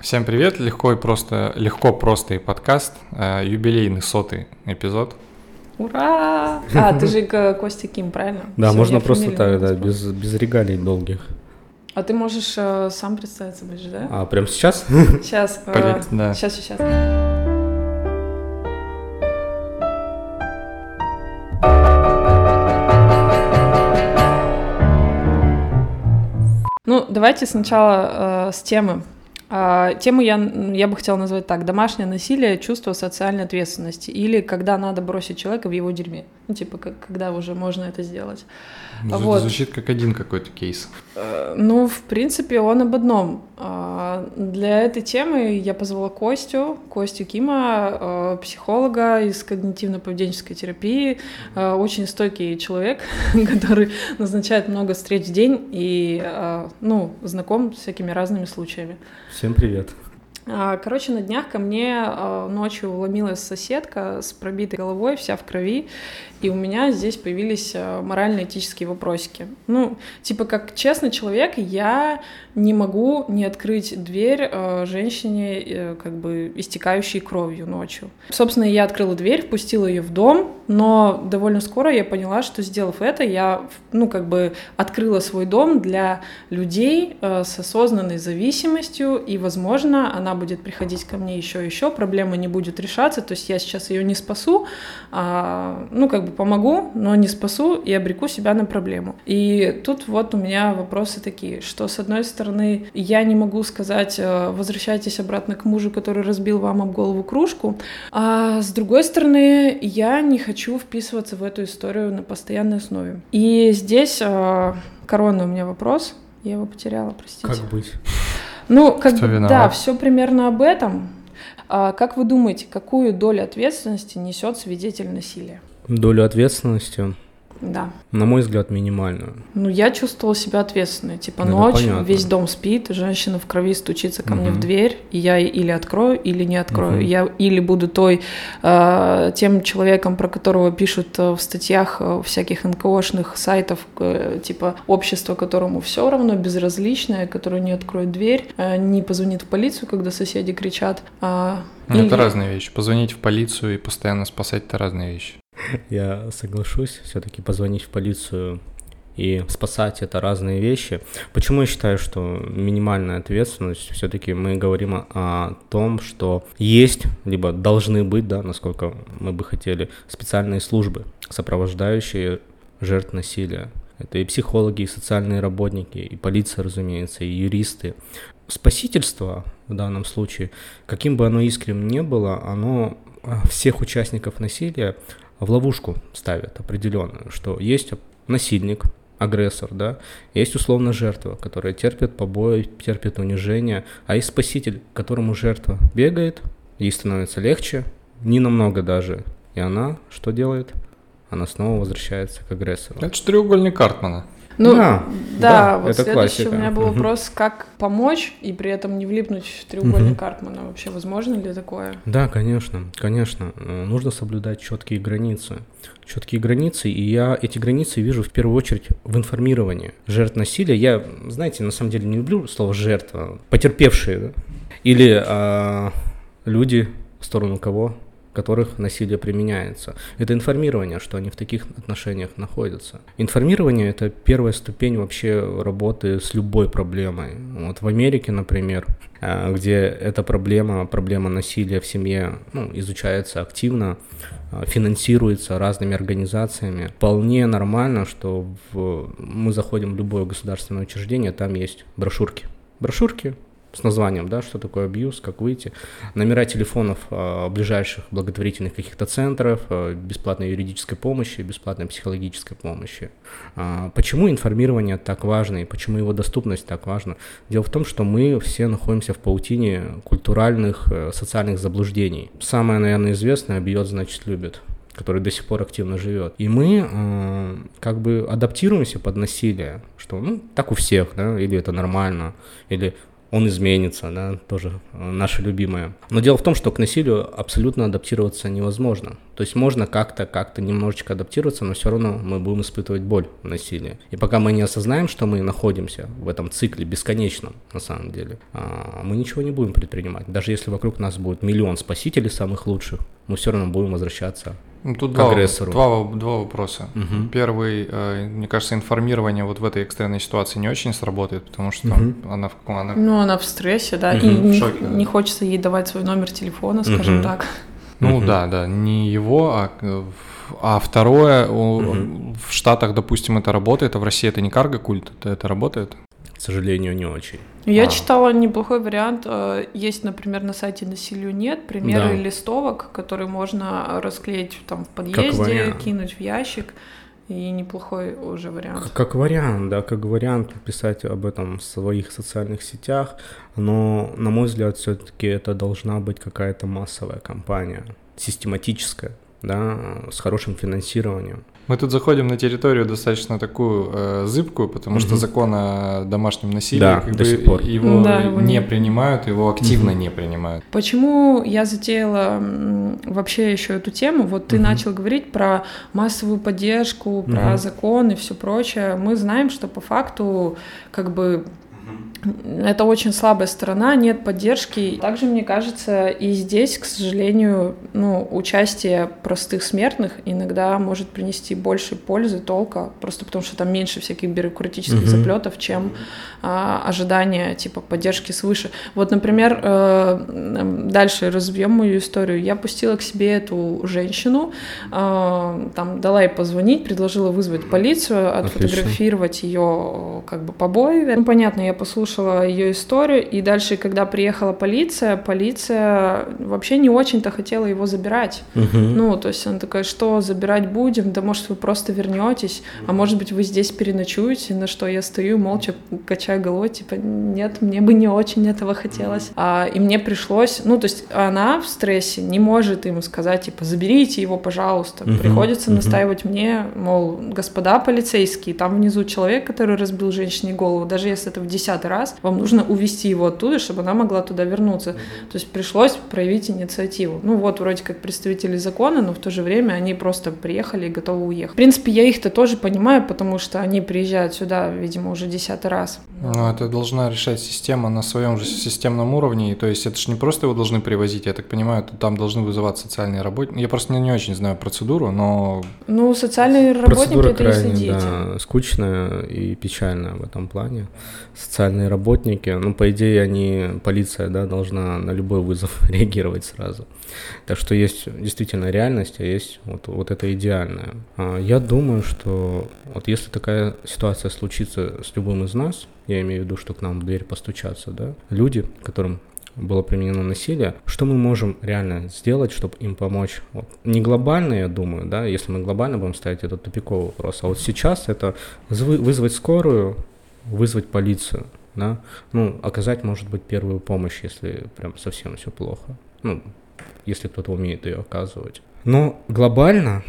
Всем привет, легко и просто, легко просто и подкаст, э, юбилейный сотый эпизод. Ура! А, ты же Костя Ким, правильно? Да, Всё, можно просто так, да, без, без регалий долгих. А ты можешь э, сам представиться ближе, да? А прям сейчас? Сейчас, э, Полет, да. сейчас, сейчас. Ну, давайте сначала э, с темы. А, тему я, я бы хотела назвать так. Домашнее насилие, чувство социальной ответственности. Или когда надо бросить человека в его дерьме. Ну, типа, как, когда уже можно это сделать. Зву- Вот. Звучит как один какой-то кейс. Э, Ну, в принципе, он об одном. А, Для этой темы я позвала Костю, Костю Кима, э, психолога из когнитивно-поведенческой терапии, э, очень стойкий человек, который назначает много встреч в день и, ну, знаком с всякими разными случаями. Всем привет. А, Короче, на днях ко мне а, ночью вломилась соседка с пробитой головой, вся в крови, и у меня здесь появились а, морально-этические вопросики. Ну, типа, как честный человек, я не могу не открыть дверь женщине, э, как бы, истекающей кровью ночью. Собственно, я открыла дверь, впустила ее в дом, но довольно скоро я поняла, что, сделав это, я, ну, как бы, открыла свой дом для людей э, с осознанной зависимостью, и, возможно, она будет приходить ко мне еще и еще, проблема не будет решаться, то есть я сейчас ее не спасу, а, ну, как бы помогу, но не спасу и обреку себя на проблему. И тут вот у меня вопросы такие, что, с одной стороны, я не могу сказать, э, возвращайтесь обратно к мужу, который разбил вам об голову кружку, а с другой стороны, я не хочу вписываться в эту историю на постоянной основе. И здесь э, коронный у меня вопрос. Я его потеряла, простите. Как быть? Ну, как Кто виноват? да, все примерно об этом. А как вы думаете, какую долю ответственности несет свидетель насилия? Долю ответственности, Да. на мой взгляд, минимальную. Ну, я чувствовала себя ответственной. Типа Ну, ночь, понятно. весь дом спит, женщина в крови стучится ко мне в дверь, и я или открою, или не открою. Мгм. Я или буду той э, тем человеком, про которого пишут э, в статьях э, всяких НКОшных сайтов, э, типа общество, которому все равно безразличное, которое не откроет дверь, э, не позвонит в полицию, когда соседи кричат. а, Ну, или- Это разные вещи. Позвонить в полицию и постоянно спасать – это разные вещи. Я соглашусь, все-таки позвонить в полицию и спасать это разные вещи. Почему я считаю, что минимальная ответственность, все-таки мы говорим о, том, что есть, либо должны быть, да, насколько мы бы хотели, специальные службы, сопровождающие жертв насилия. Это и психологи, и социальные работники, и полиция, разумеется, и юристы. Спасительство в данном случае, каким бы оно искренним не было, оно всех участников насилия в ловушку ставит определенную, что есть насильник, агрессор, да, есть условно жертва, которая терпит побои, терпит унижение, а есть спаситель, к которому жертва бегает, ей становится легче, не намного даже, и она что делает? Она снова возвращается к агрессору. Это же треугольник Картмана. Ну, Да, да, да, вот это следующий классика. у меня был вопрос, как помочь и при этом не влипнуть в треугольник Мгм. Картмана. Вообще, возможно ли такое? Да, конечно, конечно. Э, Нужно соблюдать четкие границы. Четкие границы, и я эти границы вижу в первую очередь в информировании жертв насилия. Я, знаете, на самом деле не люблю слово жертва, потерпевшие, да? или а, люди, в сторону кого которых насилие применяется. Это информирование, что они в таких отношениях находятся. Информирование – это первая ступень вообще работы с любой проблемой. Вот в Америке, например, э, где эта проблема, проблема насилия в семье ну, изучается активно, э, финансируется разными организациями. Вполне нормально, что в- мы заходим в любое государственное учреждение, там есть брошюрки. Брошюрки с названием, да, что такое абьюз, как выйти, номера телефонов э, ближайших благотворительных каких-то центров, э, бесплатной юридической помощи, бесплатной психологической помощи. А, почему информирование так важно и почему его доступность так важна? Дело в том, что мы все находимся в паутине культуральных, э, социальных заблуждений. Самое, наверное, известное «бьет, значит, любит» который до сих пор активно живет. И мы э, как бы адаптируемся под насилие, что ну так у всех, да, или это нормально, или он изменится, да, тоже э, наше любимое. Но дело в том, что к насилию абсолютно адаптироваться невозможно. То есть можно как-то, как-то немножечко адаптироваться, но все равно мы будем испытывать боль в насилии. И пока мы не осознаем, что мы находимся в этом цикле бесконечном, на самом деле, а, мы ничего не будем предпринимать. Даже если вокруг нас будет миллион спасителей самых лучших, мы все равно будем возвращаться тут к два, агрессору. два, два вопроса. Мгм. Первый, э, мне кажется, информирование вот в этой экстренной ситуации не очень сработает, потому что Мгм. она, в- она Ну, она в стрессе, да, и Мгм, в не, шоке, да. не хочется ей давать свой номер телефона, скажем Мгм. так. Ну Мгм. да, да, не его, а, э, а второе, у- Мгм. в Штатах, допустим, это работает, а в России это не карго-культ, это, это работает? К сожалению, не очень. Я А. читала неплохой вариант. э, Есть, например, на сайте «Насилию нет» примеры Да. листовок, которые можно расклеить там в подъезде, кинуть в ящик. И неплохой уже вариант. Как, как вариант, да, как вариант писать об этом в своих социальных сетях, но, на мой взгляд, все-таки это должна быть какая-то массовая кампания, систематическая, да, с хорошим финансированием. Мы тут заходим на территорию достаточно такую э, зыбкую, потому что Мгм. закон о домашнем насилии Да, как до бы сих пор. его Да, его не не- принимают, его активно Мгм. не принимают. Почему я затеяла вообще еще эту тему? Вот ты Мгм. начал говорить про массовую поддержку, про Мгм. закон и все прочее. Мы знаем, что по факту как бы это очень слабая сторона, нет поддержки. Также, мне кажется, и здесь, к сожалению, ну, участие простых смертных иногда может принести больше пользы, толка, просто потому что там меньше всяких бюрократических Мгм. заплетов, чем а, ожидания типа поддержки свыше. Вот, например, э, дальше разовьем мою историю. Я пустила к себе эту женщину, э, там дала ей позвонить, предложила вызвать полицию, отфотографировать ее как бы побои. Ну, понятно, я послушала ее историю, и дальше, когда приехала полиция, полиция вообще не очень-то хотела его забирать. Мгм. Ну, то есть она такая, что забирать будем? Да может вы просто вернетесь, а может быть вы здесь переночуете, на что я стою молча качаю головой, типа нет, мне бы не очень этого хотелось. А, и мне пришлось, ну то есть она в стрессе не может им сказать, типа заберите его, пожалуйста. Мгм, Приходится мгм. настаивать мне, мол, господа полицейские, там внизу человек, который разбил женщине голову, даже если это в десятый раз, вам нужно увести его оттуда, чтобы она могла туда вернуться. То есть пришлось проявить инициативу. Ну вот, вроде как представители закона, но в то же время они просто приехали и готовы уехать. В принципе, я их-то тоже понимаю, потому что они приезжают сюда, видимо, уже десятый раз. Ну, это должна решать система на своем же системном уровне. То есть это же не просто его должны привозить, я так понимаю, там должны вызывать социальные работники. Я просто не, не очень знаю процедуру, но Ну, социальные работники Процедура это если крайне, дети. да, скучная и печальная в этом плане. Социальные работники, ну, по идее, они, полиция, да, должна на любой вызов реагировать сразу. Так что есть действительно реальность, а есть вот, вот это идеальное. А, Я думаю, что вот если такая ситуация случится с любым из нас, я имею в виду, что к нам в дверь постучаться, да, люди, которым было применено насилие, что мы можем реально сделать, чтобы им помочь? Вот. Не глобально, я думаю, да, если мы глобально будем ставить этот тупиковый вопрос, а вот сейчас это зв- вызвать скорую, вызвать полицию, да, ну, оказать, может быть, первую помощь, если прям совсем все плохо, ну, если кто-то умеет ее оказывать. Но глобально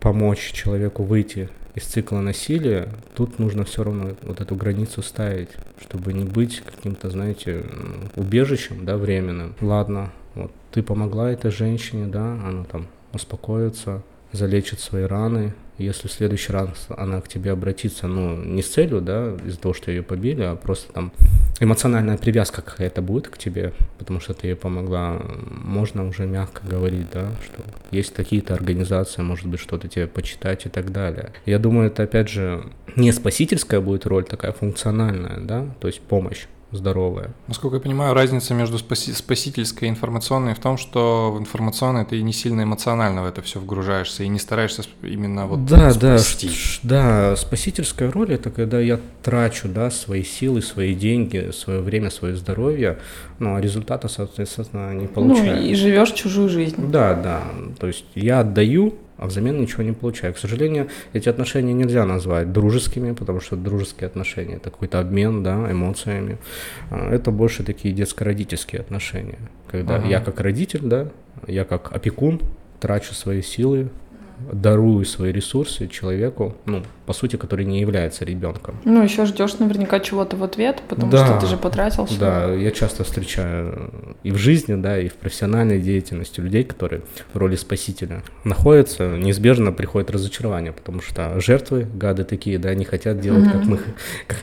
помочь человеку выйти из цикла насилия, тут нужно все равно вот эту границу ставить, чтобы не быть каким-то, знаете, убежищем, да, временным. Ладно, вот ты помогла этой женщине, да, она там успокоится, залечит свои раны. Если в следующий раз она к тебе обратится, ну, не с целью, да, из-за того, что ее побили, а просто там эмоциональная привязка какая-то будет к тебе, потому что ты ей помогла, можно уже мягко говорить, да, что есть такие-то организации, может быть, что-то тебе почитать и так далее. Я думаю, это, опять же, не спасительская будет роль, такая функциональная, да, то есть помощь здоровая. Насколько я понимаю, разница между спаси- спасительской и информационной в том, что в информационной ты не сильно эмоционально в это все вгружаешься и не стараешься именно вот да, да, спасти. ш- да, спасительская роль это когда я трачу, да, свои силы, свои деньги, свое время, свое здоровье, ну, а результата, соответственно, не получаю. Ну, и живешь чужую жизнь. Да, да. То есть я отдаю, а взамен ничего не получаю. К сожалению, эти отношения нельзя назвать дружескими, потому что дружеские отношения это какой-то обмен, да, эмоциями. А, Это больше такие детско-родительские отношения, когда Ага. я как родитель, да, я как опекун трачу свои силы дарую свои ресурсы человеку, ну, по сути, который не является ребенком. Ну, еще ждешь наверняка чего-то в ответ, потому Да. что ты же потратил всё. Да, я часто встречаю и в жизни, да, и в профессиональной деятельности людей, которые в роли спасителя находятся, неизбежно приходит разочарование, потому что жертвы, гады такие, да, не хотят делать, как мы, как,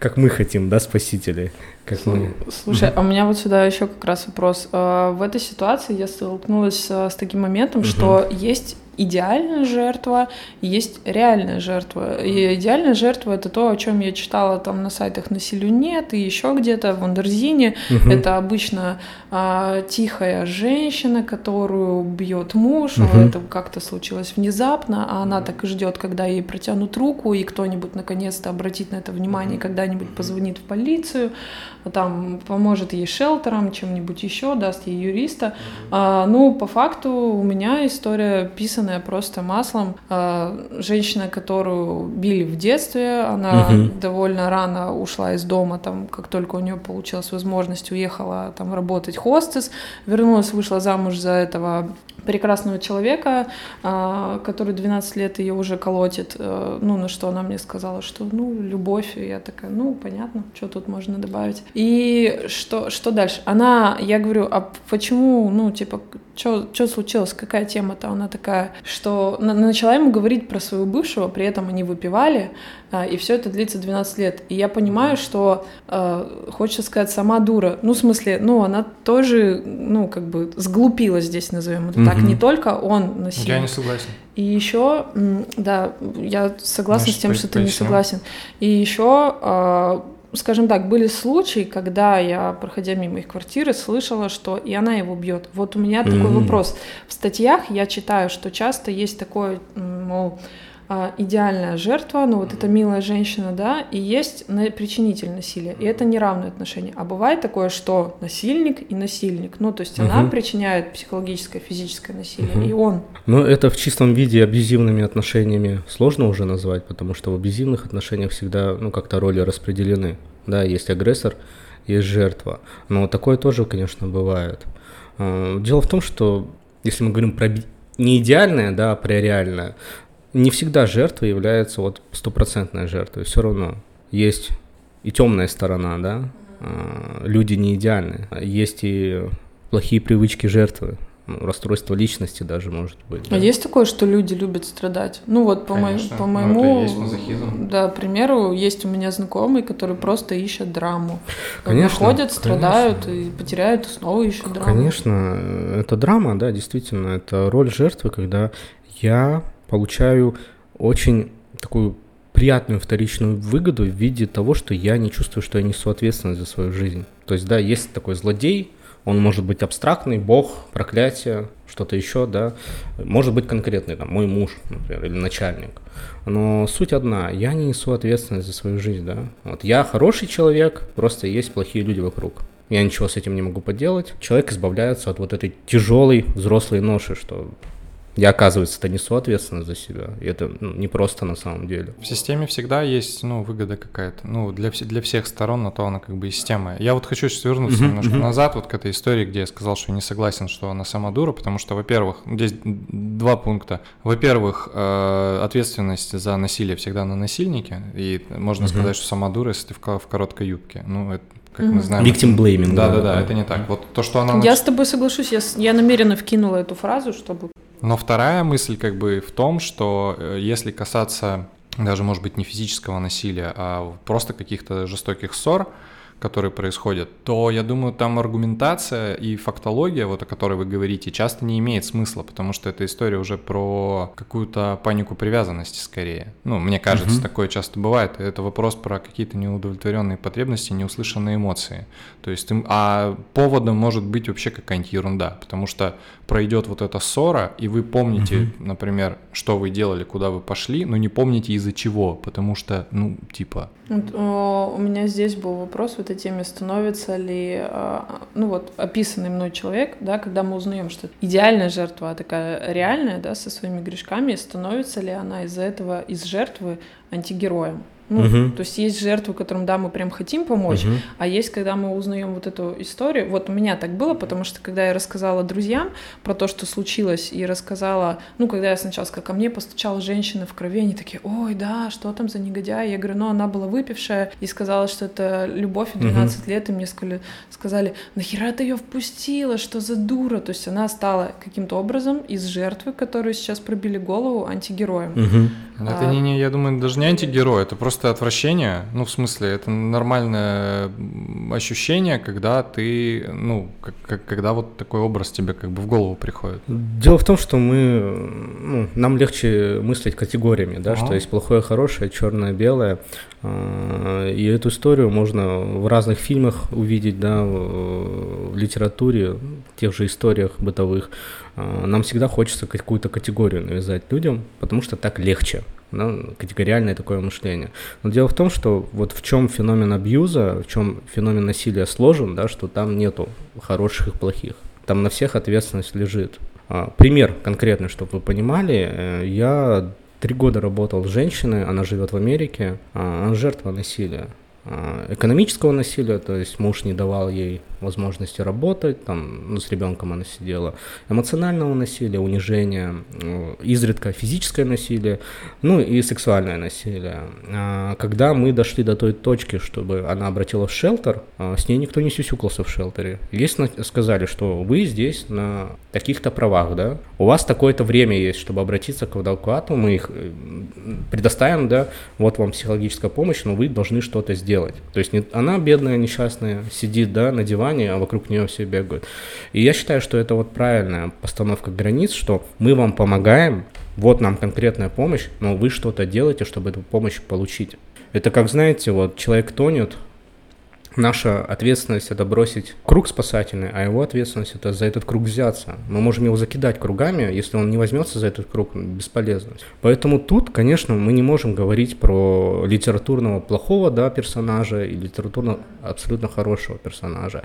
как мы хотим, да, спасители, как мы. Слушай, а у меня вот сюда еще как раз вопрос. А, В этой ситуации я столкнулась а, с таким моментом, что есть идеальная жертва, и есть реальная жертва. И идеальная жертва это то, о чем я читала там на сайтах насилию нет и еще где-то в Андерзине. Мгм. Это обычно а, тихая женщина, которую бьет муж, Мгм. это как-то случилось внезапно, а она так и ждет, когда ей протянут руку, и кто-нибудь наконец-то обратит на это внимание, когда-нибудь позвонит в полицию, там поможет ей шелтером, чем-нибудь еще, даст ей юриста. А, ну, по факту у меня история писанная просто маслом. А, женщина, которую били в детстве, она Мгм. довольно рано ушла из дома, там, как только у нее получилась возможность, уехала там работать хостес, вернулась, вышла замуж за этого прекрасного человека, а, который 12 лет ее уже колотит. э, Ну, на что она мне сказала, что, ну, любовь. И я такая, ну, понятно, что тут можно добавить. И что, что дальше? Она, я говорю, а почему, ну, типа, что случилось, какая тема-то? Она такая, что на- начала ему говорить про своего бывшего, при этом они выпивали, а, и все это длится 12 лет. И я понимаю, что, э, хочется сказать, сама дура. Ну, в смысле, ну, она тоже, ну, как бы сглупила здесь, назовем это так. Мгм. Не только он Я насильник. не согласен. И еще, да, я согласна Значит, с тем, что ты не поясню. согласен. И еще, а, скажем так, были случаи, когда я, проходя мимо их квартиры, слышала, что и она его бьет. Вот у меня такой Мгм. вопрос. В статьях я читаю, что часто есть такое, мол, а, идеальная жертва, ну вот эта милая женщина, да, и есть причинитель насилия, и это неравные отношения. А бывает такое, что насильник и насильник, ну то есть она Мгм. причиняет психологическое, физическое насилие, Мгм. и он Но это в чистом виде абьюзивными отношениями сложно уже назвать, потому что в абьюзивных отношениях всегда, ну, как-то роли распределены. Да, есть агрессор, есть жертва. Но такое тоже, конечно, бывает. А, Дело в том, что если мы говорим про не идеальное, да, а про реальное, не всегда жертва является вот стопроцентной жертвой. Все равно есть и темная сторона, да. А, Люди не идеальны. Есть и плохие привычки жертвы. Ну, расстройство личности даже может быть. А да. есть такое, что люди любят страдать? Ну вот по, моему, Конечно. по Ну, это и моему, есть мазохизм. да, примеру, есть у меня знакомый, который просто ищет драму. Конечно, Выходят, страдают конечно. и потеряют, и снова ищут драму. Конечно, это драма, да, действительно, это роль жертвы, когда я получаю очень такую приятную вторичную выгоду в виде того, что я не чувствую, что я несу ответственность за свою жизнь. То есть, да, есть такой злодей, он может быть абстрактный, бог, проклятие, что-то еще, да, может быть конкретный, там, мой муж, например, или начальник. Но суть одна, я не несу ответственность за свою жизнь, да. Вот я хороший человек, просто есть плохие люди вокруг. Я ничего с этим не могу поделать. Человек избавляется от вот этой тяжелой взрослой ноши, что я, оказывается-то несу ответственность за себя. И это ну, не просто на самом деле. В системе всегда есть, ну, выгода какая-то. Ну, для, вс- для всех сторон на то она как бы и система. Я вот хочу сейчас вернуться Мгм, немножко мгм. назад, вот к этой истории, где я сказал, что я не согласен, что она сама дура, потому что, во-первых, здесь два пункта. Во-первых, э, ответственность за насилие всегда на насильнике, и можно Мгм. сказать, что сама дура, если ты в, в короткой юбке. Ну, это, как мы Мгм. знаем... Victim blaming. Да-да-да, это не так. Вот то, что она... Я нач- с тобой соглашусь, я, с- я намеренно вкинула эту фразу, чтобы... Но вторая мысль как бы в том, что э, если касаться даже, может быть, не физического насилия, а просто каких-то жестоких ссор, которые происходят, то я думаю, там аргументация и фактология, вот о которой вы говорите, часто не имеет смысла, потому что эта история уже про какую-то панику привязанности скорее. Ну, мне кажется, Мгм. такое часто бывает. Это вопрос про какие-то неудовлетворенные потребности, неуслышанные эмоции. То есть, а поводом может быть вообще какая-нибудь ерунда, потому что пройдет вот эта ссора, и вы помните, например, что вы делали, куда вы пошли, но не помните из-за чего, потому что, ну, типа, Вот, о, у меня здесь был вопрос в этой теме, становится ли, а, ну вот, описанный мной человек, да, когда мы узнаем, что идеальная жертва, а такая реальная, да, со своими грешками, становится ли она из-за этого, из жертвы антигероем? Ну, угу. то есть есть жертвы, которым, да, мы прям хотим помочь, угу. а есть, когда мы узнаем вот эту историю. Вот у меня так было, потому что когда я рассказала друзьям про то, что случилось, и рассказала, ну, когда я сначала сказала, ко мне постучала женщина в крови, они такие, ой, да, что там за негодяй? Я говорю, ну, она была выпившая и сказала, что это любовь в 12 угу. лет, и мне сказали, сказали, нахера ты ее впустила, что за дура? То есть она стала каким-то образом из жертвы, которую сейчас пробили голову, антигероем. Угу. Это а... не, не, я думаю, даже не антигерой, это просто просто отвращение, ну, в смысле, это нормальное ощущение, когда ты, ну, как, как, когда вот такой образ тебе как бы в голову приходит. Дело в том, что мы, ну, нам легче мыслить категориями, да, а что есть плохое, хорошее, черное, белое, а, и эту историю можно в разных фильмах увидеть, да, в литературе, в тех же историях бытовых. А, нам всегда хочется какую-то категорию навязать людям, потому что так легче да, категориальное такое мышление. Но дело в том, что вот в чем феномен абьюза, в чем феномен насилия сложен, да, что там нету хороших и плохих. Там на всех ответственность лежит. А, пример конкретный, чтобы вы понимали, э, я три года работал с женщиной, она живет в Америке, а, она жертва насилия экономического насилия, то есть муж не давал ей возможности работать, там, ну, с ребенком она сидела, эмоционального насилия, унижения, э, изредка физическое насилие, ну и сексуальное насилие. А, когда мы дошли до той точки, чтобы она обратилась в шелтер, а, с ней никто не сюсюкался в шелтере. Ей сказали, что вы здесь на таких-то правах, да, у вас такое-то время есть, чтобы обратиться к адвокату, мы их э, предоставим, да, вот вам психологическая помощь, но вы должны что-то сделать. То есть не, она бедная, несчастная, сидит, да, на диване, диване, а вокруг нее все бегают. И я считаю, что это вот правильная постановка границ, что мы вам помогаем, вот нам конкретная помощь, но вы что-то делаете, чтобы эту помощь получить. Это как, знаете, вот человек тонет, наша ответственность это бросить круг спасательный, а его ответственность это за этот круг взяться. Мы можем его закидать кругами, если он не возьмется за этот круг, бесполезно. Поэтому тут, конечно, мы не можем говорить про литературного плохого да, персонажа и литературно абсолютно хорошего персонажа.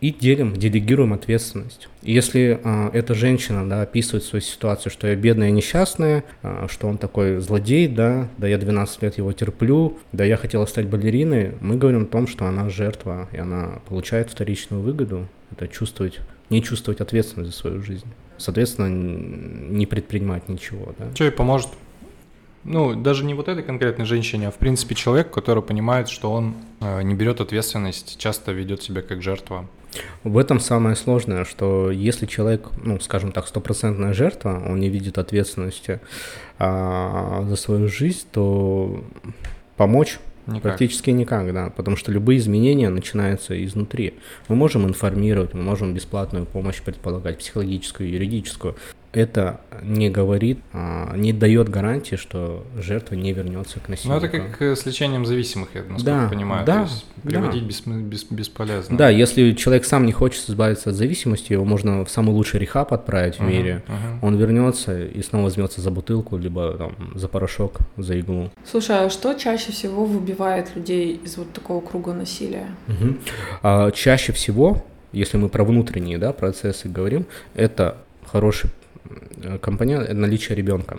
Э, и делим, делегируем ответственность. И если а, эта женщина да, описывает свою ситуацию, что я бедная несчастная, а, что он такой злодей, да, да я 12 лет его терплю, да я хотела стать балериной, мы говорим о том, что она жертва, и она получает вторичную выгоду, это чувствовать, не чувствовать ответственность за свою жизнь. Соответственно, не предпринимать ничего. Да. Что ей поможет? Ну, даже не вот этой конкретной женщине, а в принципе человек, который понимает, что он э, не берет ответственность, часто ведет себя как жертва. В этом самое сложное, что если человек, ну, скажем так, стопроцентная жертва, он не видит ответственности а, за свою жизнь, то помочь Никак. Практически никак, да, потому что любые изменения начинаются изнутри. Мы можем информировать, мы можем бесплатную помощь предполагать, психологическую, юридическую, это не говорит, а, не дает гарантии, что жертва не вернется к насильнику. Ну, это как э, с лечением зависимых, я насколько да, понимаю. Да, То есть приводить да. бес, бес, бесполезно. Да, если человек сам не хочет избавиться от зависимости, его можно в самый лучший рехаб отправить в uh-huh, мире. Uh-huh. Он вернется и снова возьмется за бутылку, либо там, за порошок, за иглу. Слушай, а что чаще всего выбивает людей из вот такого круга насилия? Uh-huh. А, чаще всего, если мы про внутренние да, процессы говорим, это хороший компонент – наличие ребенка,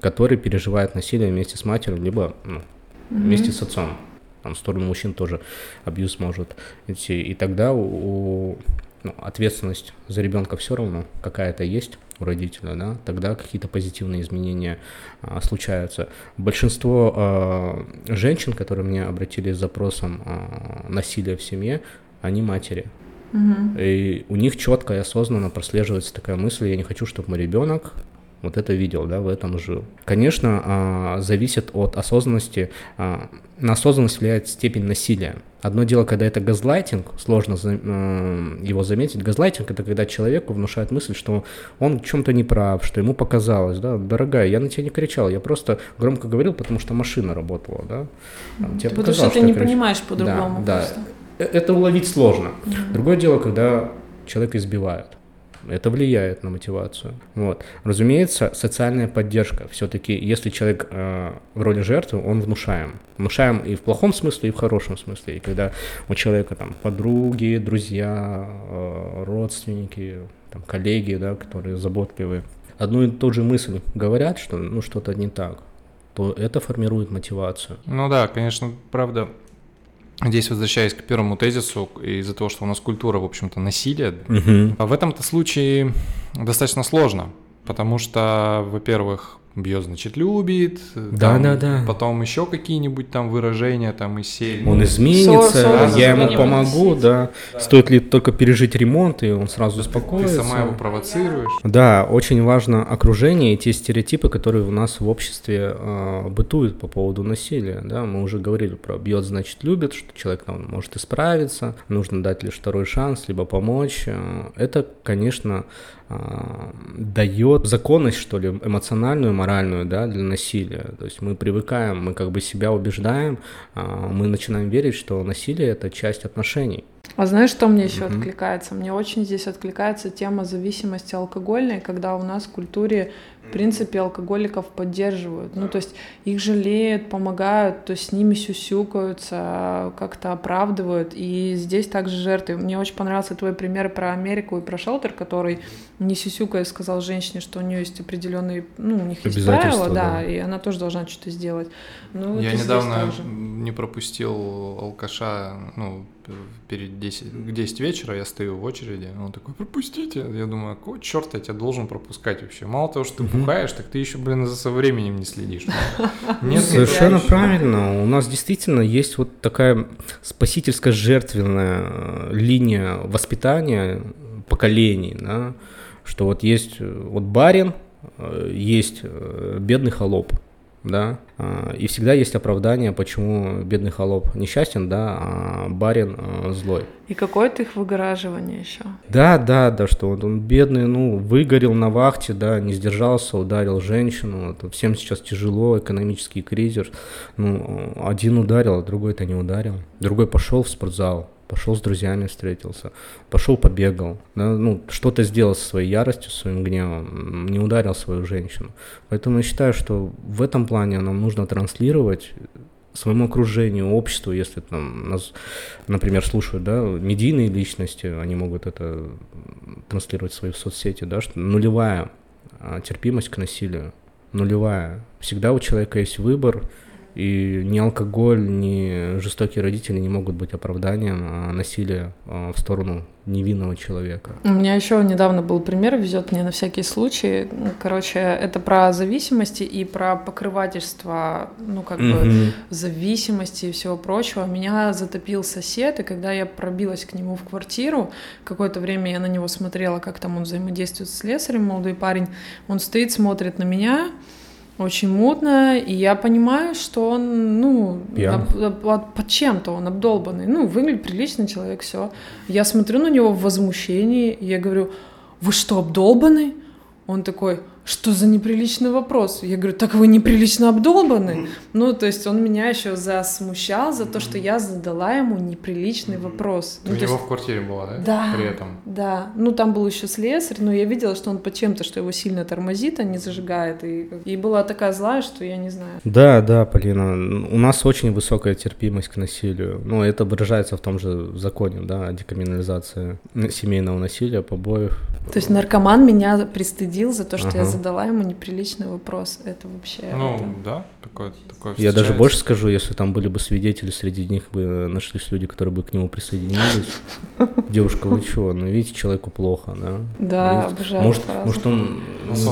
который переживает насилие вместе с матерью, либо ну, mm-hmm. вместе с отцом. Там в сторону мужчин тоже абьюз может идти. И тогда у, ну, ответственность за ребенка все равно какая-то есть у родителя, да, тогда какие-то позитивные изменения а, случаются. Большинство а, женщин, которые мне обратились с запросом а, насилия в семье, они матери. Угу. И у них четко и осознанно прослеживается такая мысль, я не хочу, чтобы мой ребенок вот это видел, да, в этом жил. Конечно, а, зависит от осознанности. А, на осознанность влияет степень насилия. Одно дело, когда это газлайтинг, сложно а, его заметить. Газлайтинг это когда человеку внушает мысль, что он в чем-то не прав, что ему показалось, да, дорогая, я на тебя не кричал, я просто громко говорил, потому что машина работала, да. Тебе потому что ты не крич... понимаешь по-другому. Да, просто. да. Э, это уловить сложно. Mm-hmm. Другое дело, когда человека избивают. Это влияет на мотивацию. Вот. Разумеется, социальная поддержка. Все-таки, если человек э, в роли жертвы, он внушаем. Внушаем и в плохом смысле, и в хорошем смысле. И когда у человека там подруги, друзья, э, родственники, там, коллеги, да, которые заботливые, одну и ту же мысль говорят, что ну что-то не так. то это формирует мотивацию. Ну да, конечно, правда. Здесь возвращаясь к первому тезису, из-за того, что у нас культура, в общем-то, насилия, угу. в этом-то случае достаточно сложно, потому что, во-первых, бьет, значит, любит. Да, там, да, да. Потом еще какие-нибудь там выражения там из серии. Он изменится, ссор, ссор, я ему помогу, да. Стоит ли только пережить ремонт, и он сразу успокоится. Ты сама его провоцируешь. Да, очень важно окружение и те стереотипы, которые у нас в обществе э, бытуют по поводу насилия. Да, мы уже говорили про бьет, значит, любит, что человек там может исправиться, нужно дать лишь второй шанс, либо помочь. Это, конечно, дает законность, что ли, эмоциональную, моральную, да, для насилия. То есть мы привыкаем, мы как бы себя убеждаем, а, мы начинаем верить, что насилие — это часть отношений. А знаешь, что мне еще mm-hmm. откликается? Мне очень здесь откликается тема зависимости алкогольной, когда у нас в культуре в принципе, алкоголиков поддерживают. Ну, то есть их жалеют, помогают, то есть с ними сюсюкаются, как-то оправдывают. И здесь также жертвы. Мне очень понравился твой пример про Америку и про шелтер, который не сюсюкая сказал женщине, что у нее есть определенные, ну, у них есть правила, да, да, и она тоже должна что-то сделать. Ну, Я недавно не пропустил алкаша, ну, перед 10, 10 вечера я стою в очереди, он такой, пропустите. Я думаю, какого черта я тебя должен пропускать вообще? Мало того, что ты бухаешь, так ты еще, блин, за своим временем не следишь. Нет, Совершенно правильно. У нас действительно есть вот такая спасительская жертвенная э, линия воспитания поколений, да, что вот есть э, вот барин, э, есть бедный холоп, да, а, и всегда есть оправдание, почему бедный холоп несчастен, да, а барин а, злой. И какое-то их выгораживание еще. Да, да, да, что вот он бедный, ну, выгорел на вахте, да, не сдержался, ударил женщину, это всем сейчас тяжело, экономический кризис, ну, один ударил, а другой-то не ударил, другой пошел в спортзал, пошел с друзьями встретился, пошел побегал, да, ну, что-то сделал со своей яростью, своим гневом, не ударил свою женщину. Поэтому я считаю, что в этом плане нам нужно транслировать своему окружению, обществу, если там нас, например, слушают, да, медийные личности, они могут это транслировать в свои соцсети, да, что нулевая а, терпимость к насилию, нулевая. Всегда у человека есть выбор, и ни алкоголь, ни жестокие родители не могут быть оправданием а насилия а, в сторону невинного человека. У меня еще недавно был пример, везет мне на всякий случай. Короче, это про зависимости и про покрывательство, ну, как mm-hmm. бы, зависимости и всего прочего. Меня затопил сосед, и когда я пробилась к нему в квартиру, какое-то время я на него смотрела, как там он взаимодействует с слесарем, молодой парень, он стоит, смотрит на меня, очень мутно, и я понимаю, что он, ну, об, об, об, под чем-то он обдолбанный. Ну, выглядит приличный человек, все. Я смотрю на него в возмущении, и я говорю, вы что, обдолбанный? Он такой, что за неприличный вопрос? Я говорю, так вы неприлично обдолбаны. Mm-hmm. Ну, то есть он меня еще засмущал за то, что я задала ему неприличный mm-hmm. вопрос. Ты ну, у него есть... в квартире была, да? Да. При этом? Да. Ну, там был еще слесарь, но я видела, что он по чем-то, что его сильно тормозит, а не зажигает. И, и была такая злая, что я не знаю. Да, да, Полина. У нас очень высокая терпимость к насилию. Ну, это выражается в том же законе, да, о декриминализации семейного насилия, побоев. То есть наркоман меня пристыдил за то, что ага. я задала ему неприличный вопрос. Это вообще... Ну, это... да, такое, такое Я даже больше скажу, если там были бы свидетели, среди них бы нашлись люди, которые бы к нему присоединились. Девушка, вы чего? Ну, видите, человеку плохо, да? Да, обожаю. Может, может он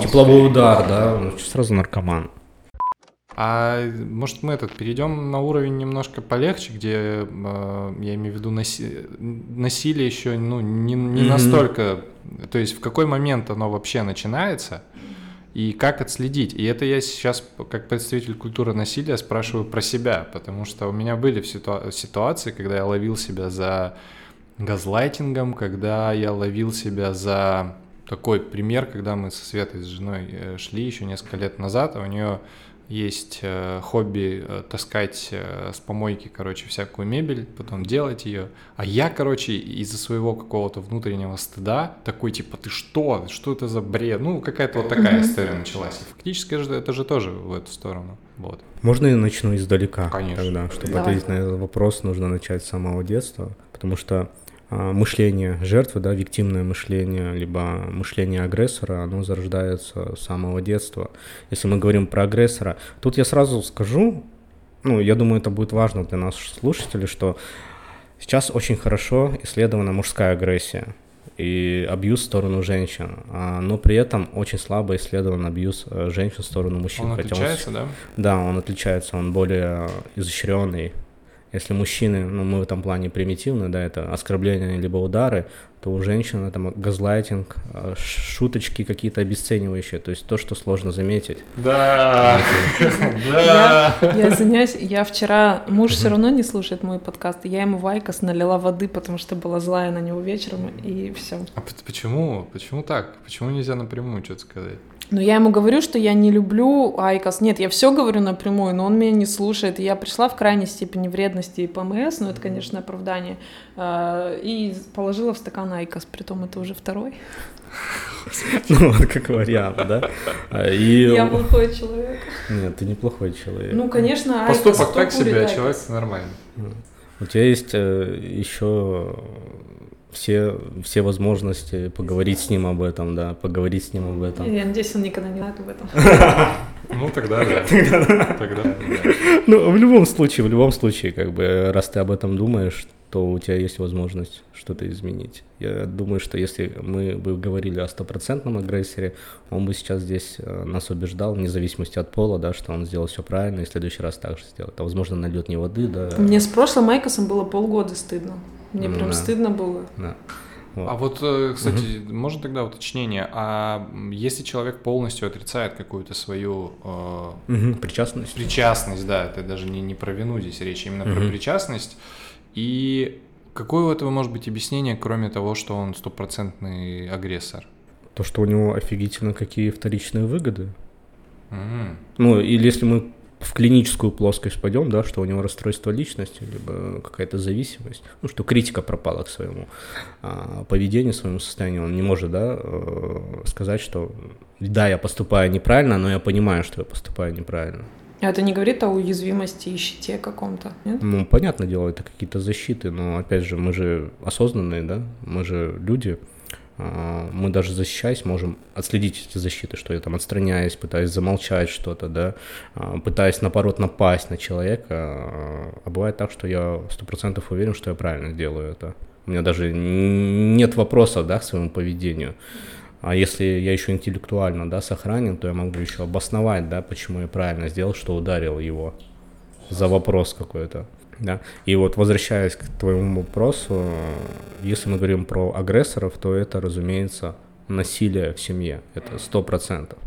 тепловой удар, да? Сразу наркоман. А может мы этот перейдем на уровень немножко полегче, где э, я имею в виду наси... насилие еще ну не, не mm-hmm. настолько, то есть в какой момент оно вообще начинается и как отследить. И это я сейчас как представитель культуры насилия спрашиваю про себя, потому что у меня были ситу... ситуации, когда я ловил себя за газлайтингом, когда я ловил себя за такой пример, когда мы со Светой с женой э, шли еще несколько лет назад, а у нее есть э, хобби э, таскать э, с помойки, короче, всякую мебель, потом делать ее. А я, короче, из-за своего какого-то внутреннего стыда такой, типа, ты что? Что это за бред? Ну, какая-то вот такая mm-hmm. история началась. И фактически это же тоже в эту сторону. Вот. Можно я начну издалека? Конечно. Тогда, чтобы Давай. ответить на этот вопрос, нужно начать с самого детства, потому что мышление жертвы, да, виктимное мышление, либо мышление агрессора, оно зарождается с самого детства. Если мы говорим про агрессора, тут я сразу скажу, ну, я думаю, это будет важно для наших слушателей, что сейчас очень хорошо исследована мужская агрессия и абьюз в сторону женщин, а, но при этом очень слабо исследован абьюз э, женщин в сторону мужчин. Он отличается, он, да? Да, он отличается, он более изощренный. Если мужчины, ну мы в этом плане примитивны, да, это оскорбления либо удары, то у женщин это газлайтинг, э, шуточки какие-то обесценивающие, то есть то, что сложно заметить. Да, да. Я извиняюсь, я вчера, муж все равно не слушает мой подкаст, я ему в IQOS налила воды, потому что была злая на него вечером, и все. А почему? Почему так? Почему нельзя напрямую что-то сказать? Но я ему говорю, что я не люблю IQOS. Нет, я все говорю напрямую, но он меня не слушает. И я пришла в крайней степени вредности и ПМС, но это, конечно, оправдание. А, и положила в стакан IQOS, притом это уже второй. Ну, вот как вариант, да? А, и... Я плохой человек. Нет, ты неплохой человек. Ну, конечно, IQOS. Поступок так себе, а человек нормальный. У тебя есть э, еще все, все возможности поговорить с ним об этом, да, поговорить с ним об этом. Я надеюсь, он никогда не знает об этом. Ну, тогда да. Тогда Ну, в любом случае, в любом случае, как бы, раз ты об этом думаешь, то у тебя есть возможность что-то изменить. Я думаю, что если мы бы говорили о стопроцентном агрессоре, он бы сейчас здесь э, нас убеждал, вне зависимости от пола, да, что он сделал все правильно, и в следующий раз так же сделает. А возможно, нальет не воды, да. Мне с прошлым Майкосом было полгода стыдно. Мне прям да. стыдно было. Да. Вот. А вот, э, кстати, угу. можно тогда уточнение, а если человек полностью отрицает какую-то свою э, угу. причастность, причастность, да, это даже не, не про вину здесь речь, а именно угу. про причастность, и какое у этого может быть объяснение, кроме того, что он стопроцентный агрессор? То, что у него офигительно какие вторичные выгоды. Угу. Ну, или если мы в клиническую плоскость пойдем, да, что у него расстройство личности, либо какая-то зависимость, ну, что критика пропала к своему а, поведению, своему состоянию, он не может, да, э, сказать, что да, я поступаю неправильно, но я понимаю, что я поступаю неправильно. А это не говорит о уязвимости и щите каком-то, нет? Ну, понятное дело, это какие-то защиты, но, опять же, мы же осознанные, да, мы же люди, мы даже защищаясь можем отследить эти защиты, что я там отстраняюсь, пытаюсь замолчать что-то, да, а, пытаясь наоборот напасть на человека, а бывает так, что я сто процентов уверен, что я правильно делаю это. У меня даже нет вопросов, да, к своему поведению. А если я еще интеллектуально, да, сохранен, то я могу еще обосновать, да, почему я правильно сделал, что ударил его за вопрос какой-то. Да? И вот возвращаясь к твоему вопросу, если мы говорим про агрессоров, то это, разумеется, насилие в семье. Это сто процентов.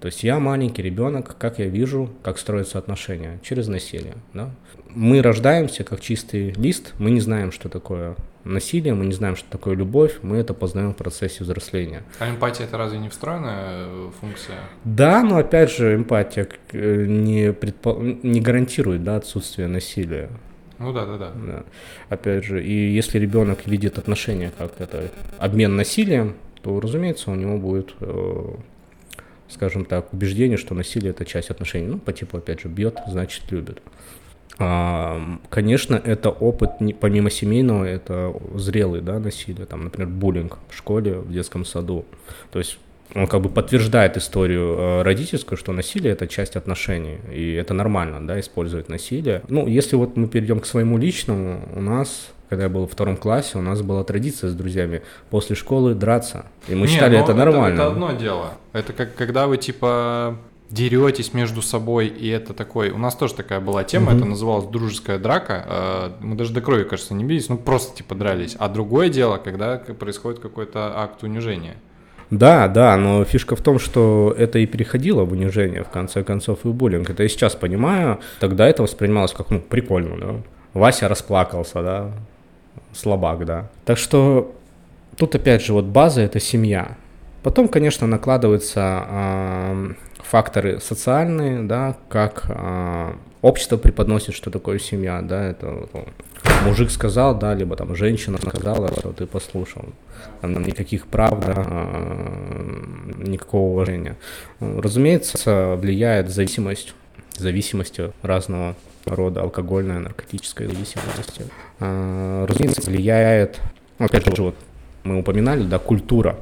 То есть я маленький ребенок, как я вижу, как строятся отношения через насилие. Да? Мы рождаемся как чистый лист, мы не знаем, что такое насилие, мы не знаем, что такое любовь, мы это познаем в процессе взросления. А эмпатия это разве не встроенная э, функция? Да, но опять же эмпатия э, не, предпо... не гарантирует да, отсутствие насилия. Ну да, да, да, да. Опять же, и если ребенок видит отношения как это обмен насилием, то, разумеется, у него будет, э, скажем так, убеждение, что насилие это часть отношений. Ну, по типу, опять же, бьет, значит, любит. А, конечно, это опыт, помимо семейного, это зрелый, да, насилие, там, например, буллинг в школе, в детском саду. То есть он как бы подтверждает историю э, родительскую, что насилие это часть отношений, и это нормально, да, использовать насилие. Ну, если вот мы перейдем к своему личному, у нас когда я был во втором классе, у нас была традиция с друзьями после школы драться. И мы Не, считали это нормально. Это, это одно дело. Это как когда вы типа деретесь между собой, и это такой... У нас тоже такая была тема, mm-hmm. это называлось дружеская драка. Э, мы даже до крови, кажется, не бились, ну просто типа дрались. А другое дело, когда происходит какой-то акт унижения. Да, да, но фишка в том, что это и переходило в унижение, в конце концов, и в буллинг. Это я сейчас понимаю, тогда это воспринималось как, ну, прикольно, да. Вася расплакался, да, слабак, да. Так что тут опять же вот база — это семья. Потом, конечно, накладываются э, факторы социальные, да, как э, общество преподносит, что такое семья, да, это мужик сказал, да, либо там женщина сказала, что ты послушал. Там никаких прав, да, а, никакого уважения. Разумеется, влияет зависимость, зависимость разного рода алкогольная, наркотическая зависимость. А, разумеется, влияет Опять же, вот мы упоминали, да, культура.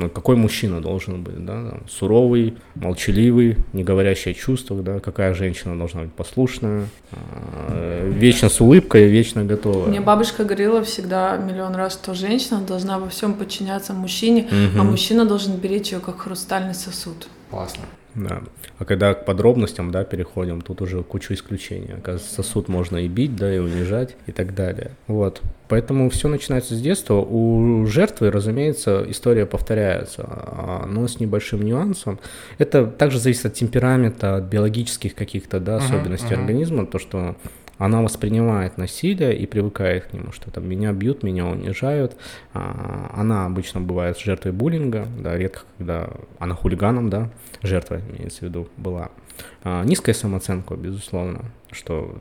Ну, какой мужчина должен быть, да, там, суровый, молчаливый, не говорящий о чувствах, да, какая женщина должна быть послушная, э, вечно с улыбкой, вечно готова. Мне бабушка говорила всегда миллион раз, что женщина должна во всем подчиняться мужчине, угу. а мужчина должен беречь ее как хрустальный сосуд. Классно. Да. А когда к подробностям, да, переходим, тут уже куча исключений. Оказывается, сосуд можно и бить, да, и унижать, и так далее. Вот. Поэтому все начинается с детства. У жертвы, разумеется, история повторяется, но с небольшим нюансом. Это также зависит от темперамента, от биологических каких-то да, особенностей uh-huh, uh-huh. организма, то, что она воспринимает насилие и привыкает к нему, что там меня бьют, меня унижают. А, она обычно бывает жертвой буллинга, да, редко, когда она хулиганом, да, жертва, имеется в виду, была. А, низкая самооценка, безусловно, что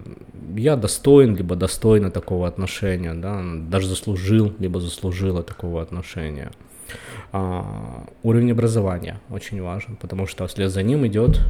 я достоин, либо достойна такого отношения, да, даже заслужил, либо заслужила такого отношения. А, уровень образования очень важен, потому что вслед за ним идет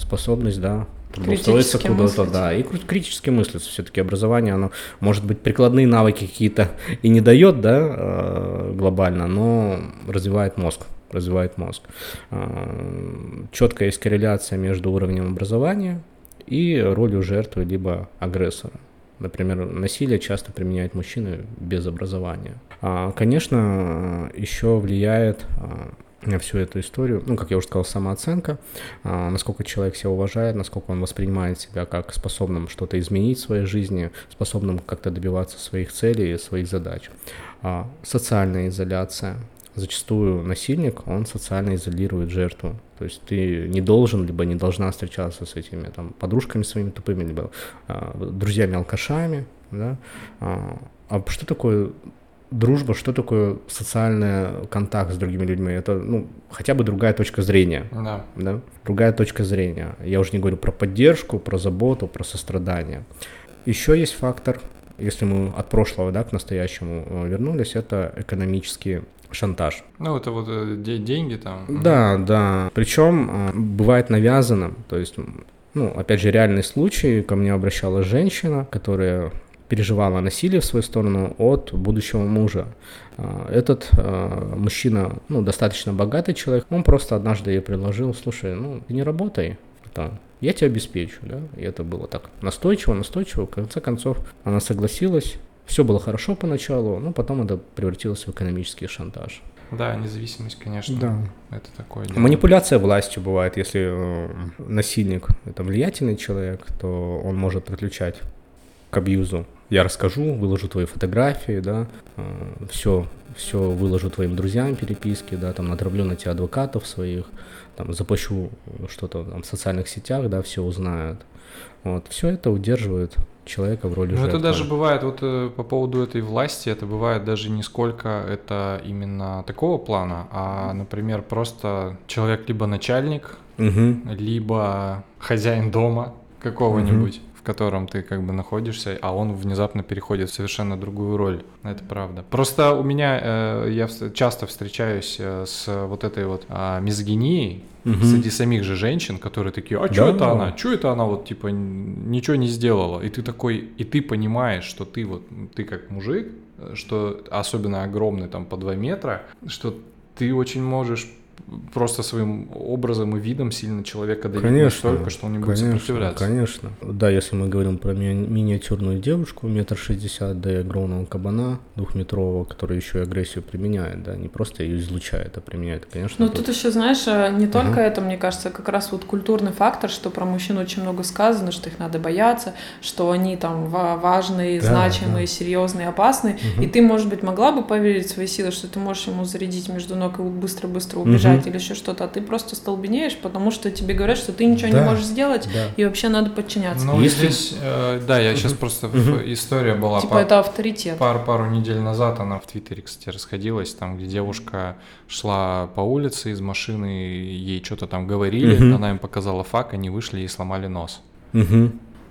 способность, да, трудоустроиться куда-то, да, и критически мыслить. Все-таки образование, оно, может быть, прикладные навыки какие-то и не дает, да, э, глобально, но развивает мозг развивает мозг. Э, Четкая есть корреляция между уровнем образования и ролью жертвы либо агрессора. Например, насилие часто применяют мужчины без образования. А, конечно, еще влияет всю эту историю, ну, как я уже сказал, самооценка, а, насколько человек себя уважает, насколько он воспринимает себя как способным что-то изменить в своей жизни, способным как-то добиваться своих целей и своих задач. А, социальная изоляция. Зачастую насильник, он социально изолирует жертву. То есть ты не должен, либо не должна встречаться с этими там, подружками своими тупыми, либо а, друзьями-алкашами. Да? А, а что такое дружба, что такое социальный контакт с другими людьми? Это, ну, хотя бы другая точка зрения. Да. да. Другая точка зрения. Я уже не говорю про поддержку, про заботу, про сострадание. Еще есть фактор, если мы от прошлого, да, к настоящему э, вернулись, это экономический шантаж. Ну, это вот э, деньги там. Да, да. Причем э, бывает навязанным. То есть, ну, опять же, реальный случай. Ко мне обращалась женщина, которая переживала насилие в свою сторону от будущего мужа. А, этот э, мужчина, ну, достаточно богатый человек, он просто однажды ей предложил, слушай, ну, ты не работай, там, я тебя обеспечу, да, и это было так настойчиво, настойчиво, в конце концов она согласилась, все было хорошо поначалу, но потом это превратилось в экономический шантаж. Да, независимость, конечно. Да. Это такое. Дело. Манипуляция властью бывает, если э, насильник это влиятельный человек, то он может подключать к абьюзу я расскажу, выложу твои фотографии, да, все, э, все выложу твоим друзьям переписки, да, там натравлю на тебя адвокатов своих, там запущу что-то там в социальных сетях, да, все узнают. Вот, все это удерживает человека в роли Ну, жертвы. это даже бывает, вот э, по поводу этой власти, это бывает даже не сколько это именно такого плана, а, например, просто человек либо начальник, угу. либо хозяин дома какого-нибудь. Угу в котором ты как бы находишься, а он внезапно переходит в совершенно другую роль. Это правда. Просто у меня э, я часто встречаюсь э, с вот этой вот э, мизогинией угу. среди самих же женщин, которые такие, а что да, это да. она? Что это она вот типа ничего не сделала? И ты такой, и ты понимаешь, что ты вот ты как мужик, э, что особенно огромный там по 2 метра, что ты очень можешь просто своим образом и видом сильно человека давить конечно, настолько, что он не будет конечно, сопротивляться. Конечно. Да, если мы говорим про ми- миниатюрную девушку, метр шестьдесят, да и огромного кабана двухметрового, который еще и агрессию применяет, да, не просто ее излучает, а применяет, конечно. Ну, тут, тут еще, знаешь, э, не только uh-huh. это, мне кажется, как раз вот культурный фактор, что про мужчин очень много сказано, что их надо бояться, что они там важные, да, значимые, да. серьезные, опасные, uh-huh. и ты, может быть, могла бы поверить в свои силы, что ты можешь ему зарядить между ног и быстро-быстро убежать, uh-huh. или еще что-то, а ты просто столбенеешь, потому что тебе говорят, что ты ничего да, не можешь сделать, да. и вообще надо подчиняться. Ну, Если... здесь, э, да, я сейчас просто, история была... Типа это авторитет. Пару, пару недель назад она в Твиттере, кстати, расходилась, там, где девушка шла по улице из машины, ей что-то там говорили, она им показала фак, они вышли и сломали нос.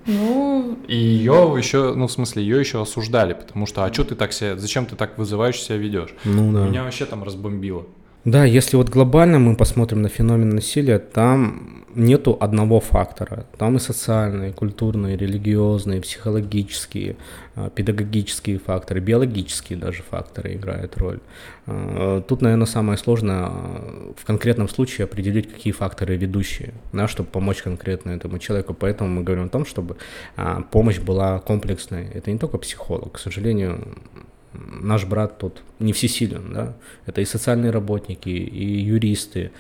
Ну... И ее еще, ну, в смысле, ее еще осуждали, потому что, а что ты так себя, зачем ты так вызываешь себя ведешь? Ну да. Меня вообще там разбомбило. Да, если вот глобально мы посмотрим на феномен насилия, там нету одного фактора. Там и социальные, и культурные, и религиозные, и психологические, а, педагогические факторы, биологические даже факторы играют роль. А, тут, наверное, самое сложное а, в конкретном случае определить, какие факторы ведущие, да, чтобы помочь конкретно этому человеку. Поэтому мы говорим о том, чтобы помощь была комплексной. Это не только психолог. К сожалению, наш брат тут не всесилен, да, это и социальные работники, и юристы,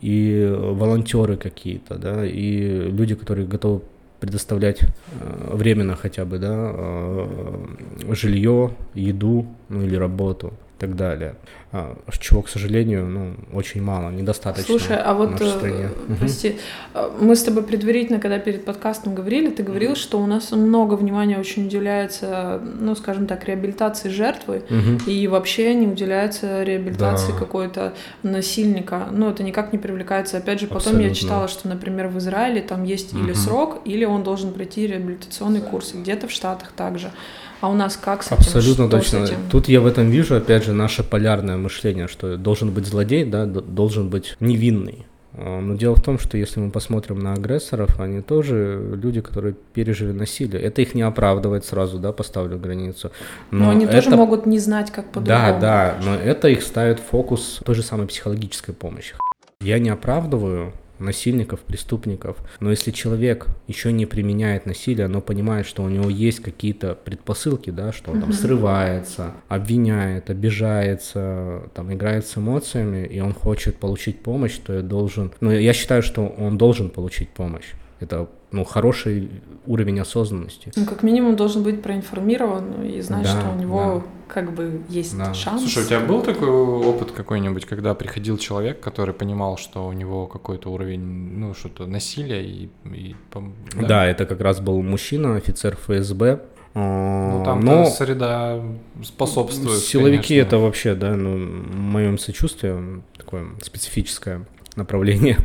и волонтеры какие-то, да, и люди, которые готовы предоставлять э, временно хотя бы, да, э, жилье, еду, ну или работу и так далее. А, чего, к сожалению, ну, очень мало, недостаточно. Слушай, а вот, э, прости, угу. мы с тобой предварительно, когда перед подкастом говорили, ты говорил, что у нас много внимания очень уделяется, ну, скажем так, реабилитации жертвы, угу. и вообще не уделяется реабилитации да. какой-то насильника. Ну, это никак не привлекается. Опять же, потом Абсолютно. я читала, что, например, в Израиле там есть угу. или срок, или он должен пройти реабилитационный курс, где-то в Штатах также. А у нас как с этим? Абсолютно что точно. Этим? Тут я в этом вижу, опять же, наше полярное мышление, что должен быть злодей, да, должен быть невинный. А, но дело в том, что если мы посмотрим на агрессоров, они тоже люди, которые пережили насилие. Это их не оправдывает сразу, да, поставлю границу. Но, но они это... тоже могут не знать, как по-другому. Да, да, но это их ставит в фокус той же самой психологической помощи. Я не оправдываю насильников, преступников. Но если человек еще не применяет насилие, но понимает, что у него есть какие-то предпосылки, да, что он там срывается, обвиняет, обижается, там играет с эмоциями, и он хочет получить помощь, то я должен, ну я считаю, что он должен получить помощь. Это ну, хороший уровень осознанности. Ну, как минимум, должен быть проинформирован и знать, да, что у него да. как бы есть да. шанс. Слушай, у тебя был такой опыт какой-нибудь, когда приходил человек, который понимал, что у него какой-то уровень, ну, что-то насилия и... и да? да, это как раз был мужчина, офицер ФСБ, а, ну, там Но среда способствует. Силовики конечно. это вообще, да, ну, в моем сочувствии такое специфическое направление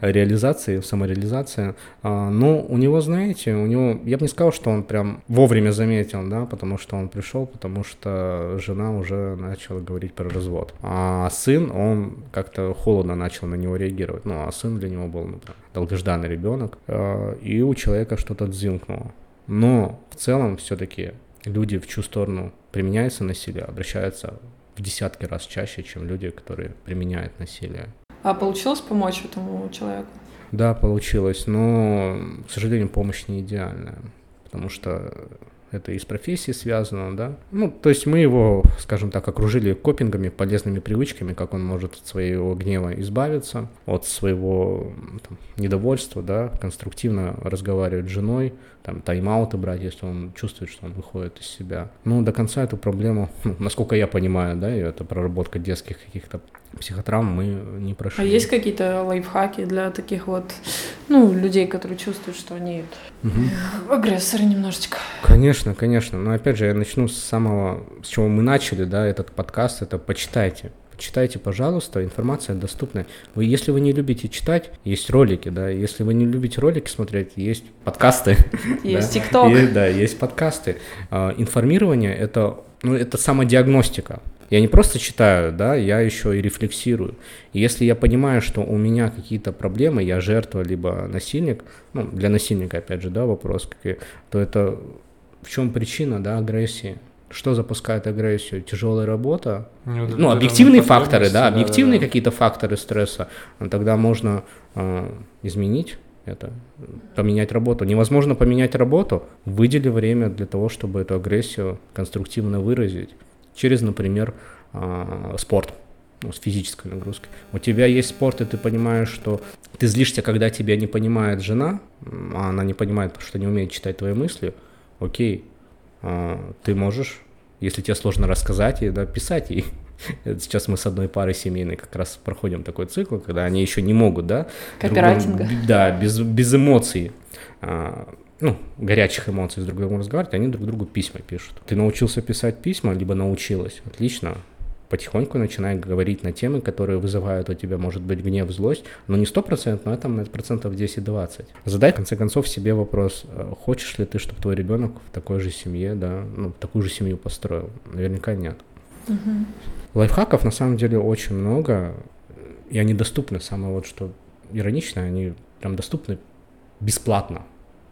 реализации, самореализации. А, но у него, знаете, у него, я бы не сказал, что он прям вовремя заметил, да, потому что он пришел, потому что жена уже начала говорить про развод. А сын, он как-то холодно начал на него реагировать. Ну, а сын для него был ну, долгожданный ребенок, а, и у человека что-то дзинкнуло. Но в целом все-таки люди, в чью сторону применяется насилие, обращаются в десятки раз чаще, чем люди, которые применяют насилие. А получилось помочь этому человеку? Да, получилось, но, к сожалению, помощь не идеальная, потому что это и с профессией связано, да. Ну, то есть мы его, скажем так, окружили копингами, полезными привычками, как он может от своего гнева избавиться, от своего там, недовольства, да, конструктивно разговаривать с женой, там, тайм-ауты брать, если он чувствует, что он выходит из себя. Ну, до конца эту проблему, ну, насколько я понимаю, да, и это проработка детских каких-то психотравм мы не прошли. А есть какие-то лайфхаки для таких вот, ну, людей, которые чувствуют, что они угу. агрессоры немножечко? Конечно, конечно. Но опять же, я начну с самого, с чего мы начали, да, этот подкаст, это почитайте. Читайте, пожалуйста, информация доступная. Вы, если вы не любите читать, есть ролики, да, если вы не любите ролики смотреть, есть подкасты. Есть ТикТок. Да, есть подкасты. А, информирование — это, ну, это самодиагностика. Я не просто читаю, да, я еще и рефлексирую. И если я понимаю, что у меня какие-то проблемы, я жертва либо насильник, ну, для насильника, опять же, да, вопрос, то это в чем причина, да, агрессии? Что запускает агрессию? Тяжелая работа? Ну, ну объективные факторы, да, объективные да, да. какие-то факторы стресса. Тогда можно э, изменить это, поменять работу. Невозможно поменять работу. Выдели время для того, чтобы эту агрессию конструктивно выразить через, например, э, спорт ну, с физической нагрузкой. У тебя есть спорт, и ты понимаешь, что ты злишься, когда тебя не понимает жена, а она не понимает, потому что не умеет читать твои мысли. Окей, ты можешь, если тебе сложно рассказать, и да, писать ей. Сейчас мы с одной парой семейной как раз проходим такой цикл, когда они еще не могут, да? Кооператинга. Другом, да, без, без эмоций, а, ну, горячих эмоций с друг другом разговаривать, они друг другу письма пишут. Ты научился писать письма, либо научилась, отлично, потихоньку начинай говорить на темы, которые вызывают у тебя, может быть, гнев, злость, но не сто процентов, но это процентов 10-20. Задай, в конце концов, себе вопрос, э, хочешь ли ты, чтобы твой ребенок в такой же семье, да, ну, такую же семью построил? Наверняка нет. Угу. Лайфхаков на самом деле очень много, и они доступны. Самое вот что иронично, они прям доступны бесплатно.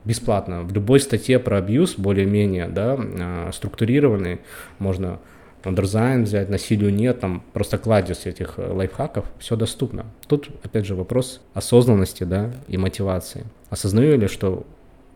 Бесплатно. В любой статье про абьюз, более-менее, да, а, структурированный, можно андерзайн взять, насилию нет, там просто кладезь этих э, лайфхаков, все доступно. Тут, опять же, вопрос осознанности, да, и мотивации. Осознаю ли, что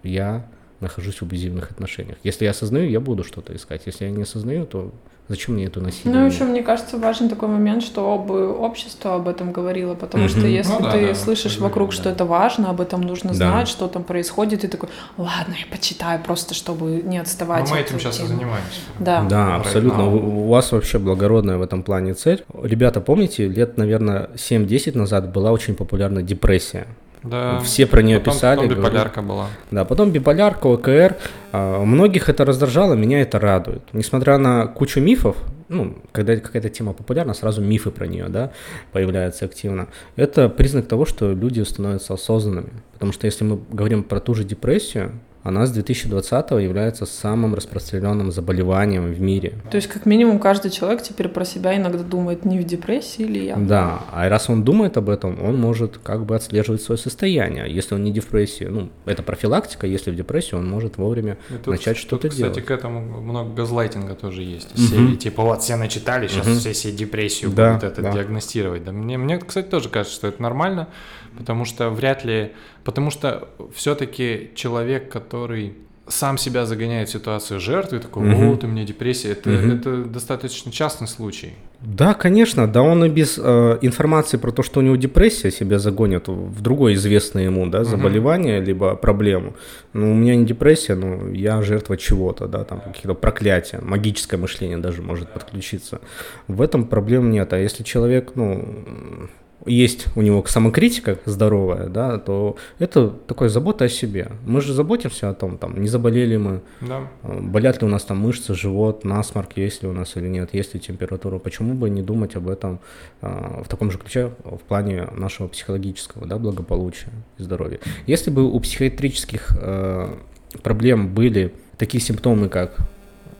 я нахожусь в абьюзивных отношениях. Если я осознаю, я буду что-то искать. Если я не осознаю, то Зачем мне это насилие? Ну, еще, мне кажется, важен такой момент, что бы общество об этом говорило, потому mm-hmm. что если ну, да, ты да, слышишь да, вокруг, да. что это важно, об этом нужно да. знать, что там происходит, ты такой, ладно, я почитаю просто, чтобы не отставать. Но мы этим сейчас и занимаемся. Да, да абсолютно. У, у вас вообще благородная в этом плане цель. Ребята, помните, лет, наверное, 7-10 назад была очень популярна депрессия. Да. Все про нее потом, писали. Потом биполярка была. Да, потом биполярка, ОКР. А, многих это раздражало, меня это радует. Несмотря на кучу мифов, ну, когда какая-то тема популярна, сразу мифы про нее, да, появляются активно. Это признак того, что люди становятся осознанными. Потому что если мы говорим про ту же депрессию, она с 2020 является самым распространенным заболеванием в мире. То есть, как минимум, каждый человек теперь про себя иногда думает, не в депрессии или я. Да, а раз он думает об этом, он может как бы отслеживать свое состояние. Если он не в депрессии, ну, это профилактика, если в депрессии, он может вовремя тут, начать что-то делать. Кстати, к этому много газлайтинга тоже есть. Угу. Серии, типа, вот все начитали, сейчас угу. все себе депрессию да, будут это да. диагностировать. Да, мне, мне, кстати, тоже кажется, что это нормально, потому что вряд ли Потому что все-таки человек, который сам себя загоняет в ситуацию жертвы, такой, угу. вот у меня депрессия, это, угу. это достаточно частный случай. Да, конечно, да, он и без э, информации про то, что у него депрессия, себя загонит в другое известное ему, да, заболевание, угу. либо проблему. Ну, у меня не депрессия, но я жертва чего-то, да, там каких-то проклятия, магическое мышление даже может подключиться. В этом проблем нет, а если человек, ну, есть у него самокритика здоровая, да, то это такая забота о себе. Мы же заботимся о том, там, не заболели мы, да. Э, болят ли у нас там мышцы, живот, насморк, есть ли у нас или нет, есть ли температура. Почему бы не думать об этом э, в таком же ключе в плане нашего психологического да, благополучия и здоровья. Если бы у психиатрических э, проблем были такие симптомы, как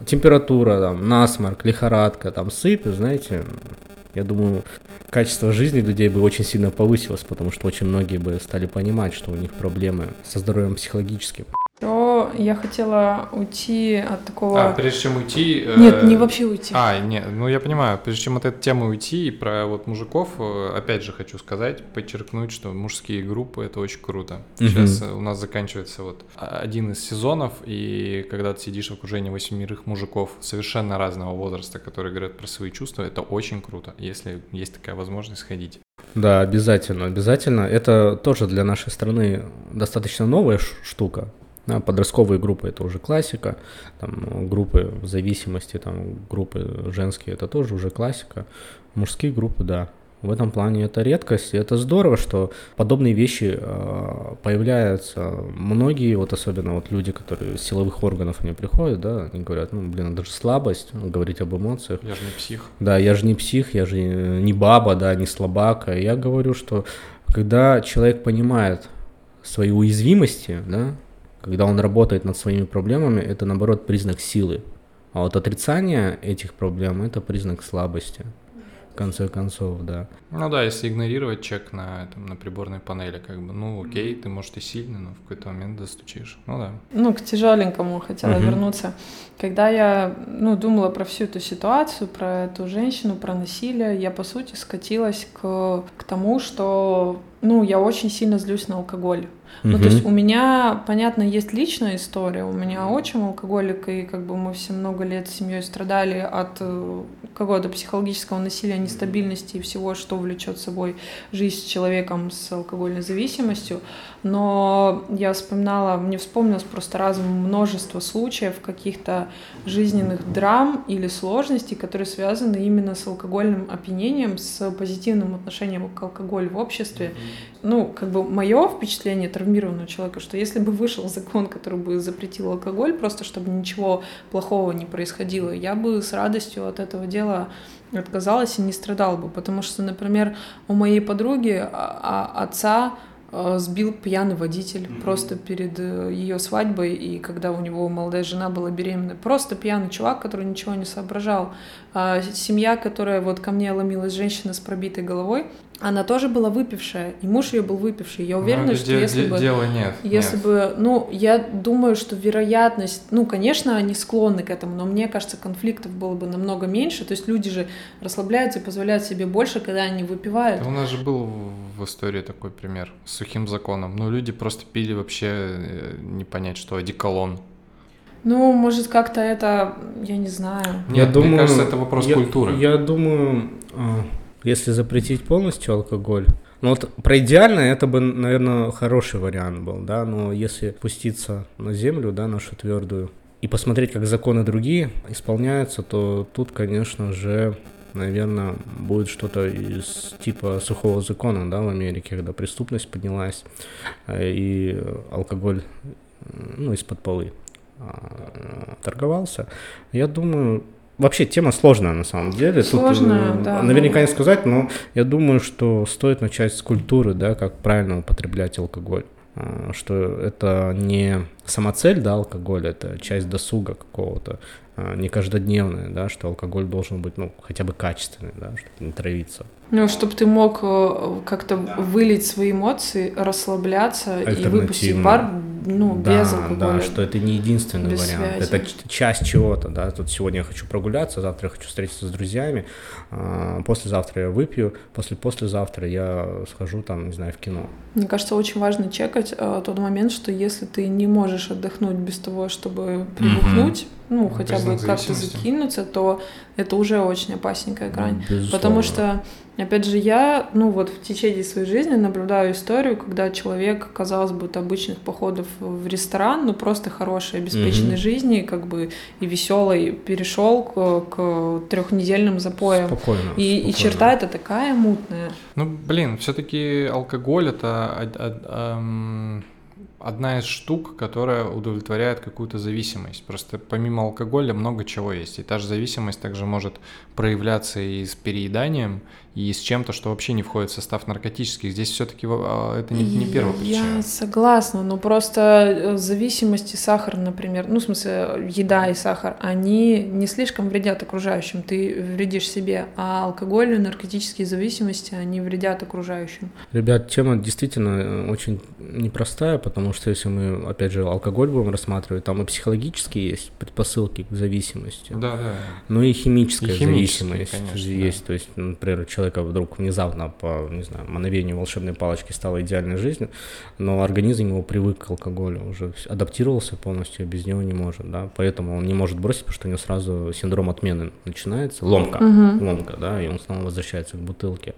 температура, там, насморк, лихорадка, там, сыпь, знаете, я думаю, качество жизни людей бы очень сильно повысилось, потому что очень многие бы стали понимать, что у них проблемы со здоровьем психологическим. Я хотела уйти от такого... А, прежде чем уйти... Э, нет, не вообще уйти. А, нет, ну я понимаю, прежде чем от этой темы уйти, и про вот мужиков, э, опять же хочу сказать, подчеркнуть, что мужские группы — это очень круто. Сейчас угу. у нас заканчивается вот один из сезонов, и когда ты сидишь в окружении восьмерых мужиков совершенно разного возраста, которые говорят про свои чувства, это очень круто, если есть такая возможность сходить. Да, обязательно, обязательно. Это тоже для нашей страны достаточно новая штука. Да, подростковые группы это уже классика, там, группы зависимости, там, группы женские это тоже уже классика, мужские группы, да. В этом плане это редкость, и это здорово, что подобные вещи э, появляются. Многие, вот особенно вот люди, которые из силовых органов они приходят, да, они говорят, ну, блин, это же слабость, говорить об эмоциях. Я же не псих. Да, я же не псих, я же не баба, да, не слабака. Я говорю, что когда человек понимает свои уязвимости, да, когда он работает над своими проблемами, это наоборот признак силы. А вот отрицание этих проблем это признак слабости. В конце концов, да. Ну да, если игнорировать чек на, этом, на приборной панели, как бы, ну окей, ты, может, и сильный, но в какой-то момент достучишь. Ну да. Ну, к тяжеленькому хотела uh-huh. вернуться. Когда я, ну, думала про всю эту ситуацию, про эту женщину, про насилие, я, по сути, скатилась к, к тому, что, ну, я очень сильно злюсь на алкоголь. Ну, то есть у меня, понятно, есть личная история. У меня отчим алкоголик, и как бы мы все много лет с семьей страдали от э, какого-то психологического насилия, нестабильности и всего, что влечет собой жизнь с человеком с алкогольной зависимостью. Но я вспоминала, мне вспомнилось просто разом множество случаев каких-то жизненных драм или сложностей, которые связаны именно с алкогольным опьянением, с позитивным отношением к алкоголю в обществе. Ну, как бы мое впечатление травмированного человека, что если бы вышел закон, который бы запретил алкоголь, просто чтобы ничего плохого не происходило, я бы с радостью от этого дела отказалась и не страдала бы, потому что, например, у моей подруги а, а, отца сбил пьяный водитель mm-hmm. просто перед э, ее свадьбой, и когда у него молодая жена была беременна. Просто пьяный чувак, который ничего не соображал. А семья, которая вот ко мне ломилась, женщина с пробитой головой, она тоже была выпившая, и муж ее был выпивший. Я уверена, ну, что де- если де- бы... Дела нет. Если нет. бы... Ну, я думаю, что вероятность... Ну, конечно, они склонны к этому, но мне кажется, конфликтов было бы намного меньше. То есть люди же расслабляются и позволяют себе больше, когда они выпивают. Да у нас же был в истории такой пример с сухим законом. Ну, люди просто пили вообще э, не понять, что одеколон. Ну, может, как-то это... Я не знаю. Нет, я мне думаю, кажется, это вопрос я, культуры. Я думаю, а, если запретить полностью алкоголь, ну вот про идеально это бы, наверное, хороший вариант был, да, но если пуститься на землю, да, нашу твердую, и посмотреть, как законы другие исполняются, то тут, конечно же, наверное, будет что-то из типа сухого закона, да, в Америке, когда преступность поднялась, э, и алкоголь, ну, из-под полы а, торговался. Я думаю, Вообще тема сложная на самом деле. Сложная, Тут, да. Наверняка не сказать, но я думаю, что стоит начать с культуры, да, как правильно употреблять алкоголь. А, что это не самоцель, да, алкоголь, это часть досуга какого-то, а, не каждодневная, да, что алкоголь должен быть, ну, хотя бы качественный, да, чтобы не травиться. Ну, чтобы ты мог э, как-то да. вылить свои эмоции, расслабляться и выпустить пар, ну, да, без алкоголя. Да, что это не единственный без вариант. Связи. Это часть чего-то, да. Тут сегодня я хочу прогуляться, завтра я хочу встретиться с друзьями, а послезавтра я выпью, после послезавтра я схожу там, не знаю, в кино. Мне кажется, очень важно чекать а, тот момент, что если ты не можешь отдохнуть без того, чтобы прибухнуть, mm-hmm. ну, хотя бы как-то закинуться, то это уже очень опасненькая грань. Безусловно. Потому что Опять же, я, ну вот в течение своей жизни наблюдаю историю, когда человек, казалось бы, от обычных походов в ресторан, ну просто хорошей, обеспеченной mm-hmm. жизни, как бы и веселой, перешел к, к трехнедельным запоям. Спокойно, и, спокойно. и черта это такая мутная. Ну, блин, все-таки алкоголь это одна из штук, которая удовлетворяет какую-то зависимость. Просто помимо алкоголя много чего есть. И та же зависимость также может проявляться и с перееданием, и с чем-то, что вообще не входит в состав наркотических. Здесь все-таки это не, не первая причина. Я согласна, но просто зависимости сахар, например, ну, в смысле, еда и сахар, они не слишком вредят окружающим, ты вредишь себе, а алкоголь и наркотические зависимости, они вредят окружающим. Ребят, тема действительно очень непростая, потому что если мы, опять же, алкоголь будем рассматривать, там и психологические есть предпосылки к зависимости. Да, да. Ну и химическая и зависимость конечно, есть. Да. То есть, например, человека вдруг внезапно по, не знаю, мановению волшебной палочки стало идеальной жизнью, но организм его привык к алкоголю, уже адаптировался полностью, без него не может, да, поэтому он не может бросить, потому что у него сразу синдром отмены начинается, ломка, Угу. ломка, да, и он снова возвращается к бутылке.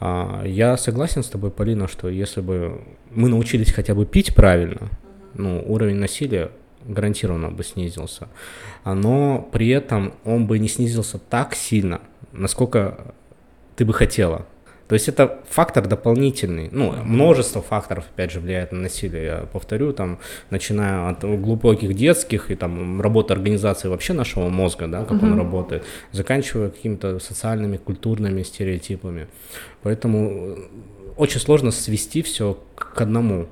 А, я согласен с тобой, Полина, что если бы мы научились хотя бы пить правильно, ну, уровень насилия гарантированно бы снизился. Но при этом он бы не снизился так сильно, насколько ты бы хотела. То есть это фактор дополнительный. Ну, множество факторов, опять же, влияет на насилие. Я повторю, там, начиная от глубоких детских и там работы организации вообще нашего мозга, да, как uh-huh. он работает, заканчивая какими-то социальными, культурными стереотипами. Поэтому очень сложно свести все к одному.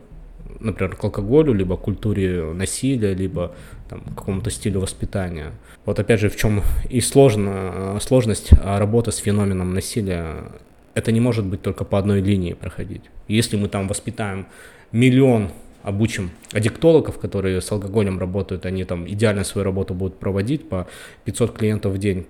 Например, к алкоголю, либо к культуре насилия, либо там, какому-то стилю воспитания. Вот опять же, в чем и сложно, сложность работы с феноменом насилия это не может быть только по одной линии проходить. Если мы там воспитаем миллион, обучим аддиктологов, которые с алкоголем работают, они там идеально свою работу будут проводить, по 500 клиентов в день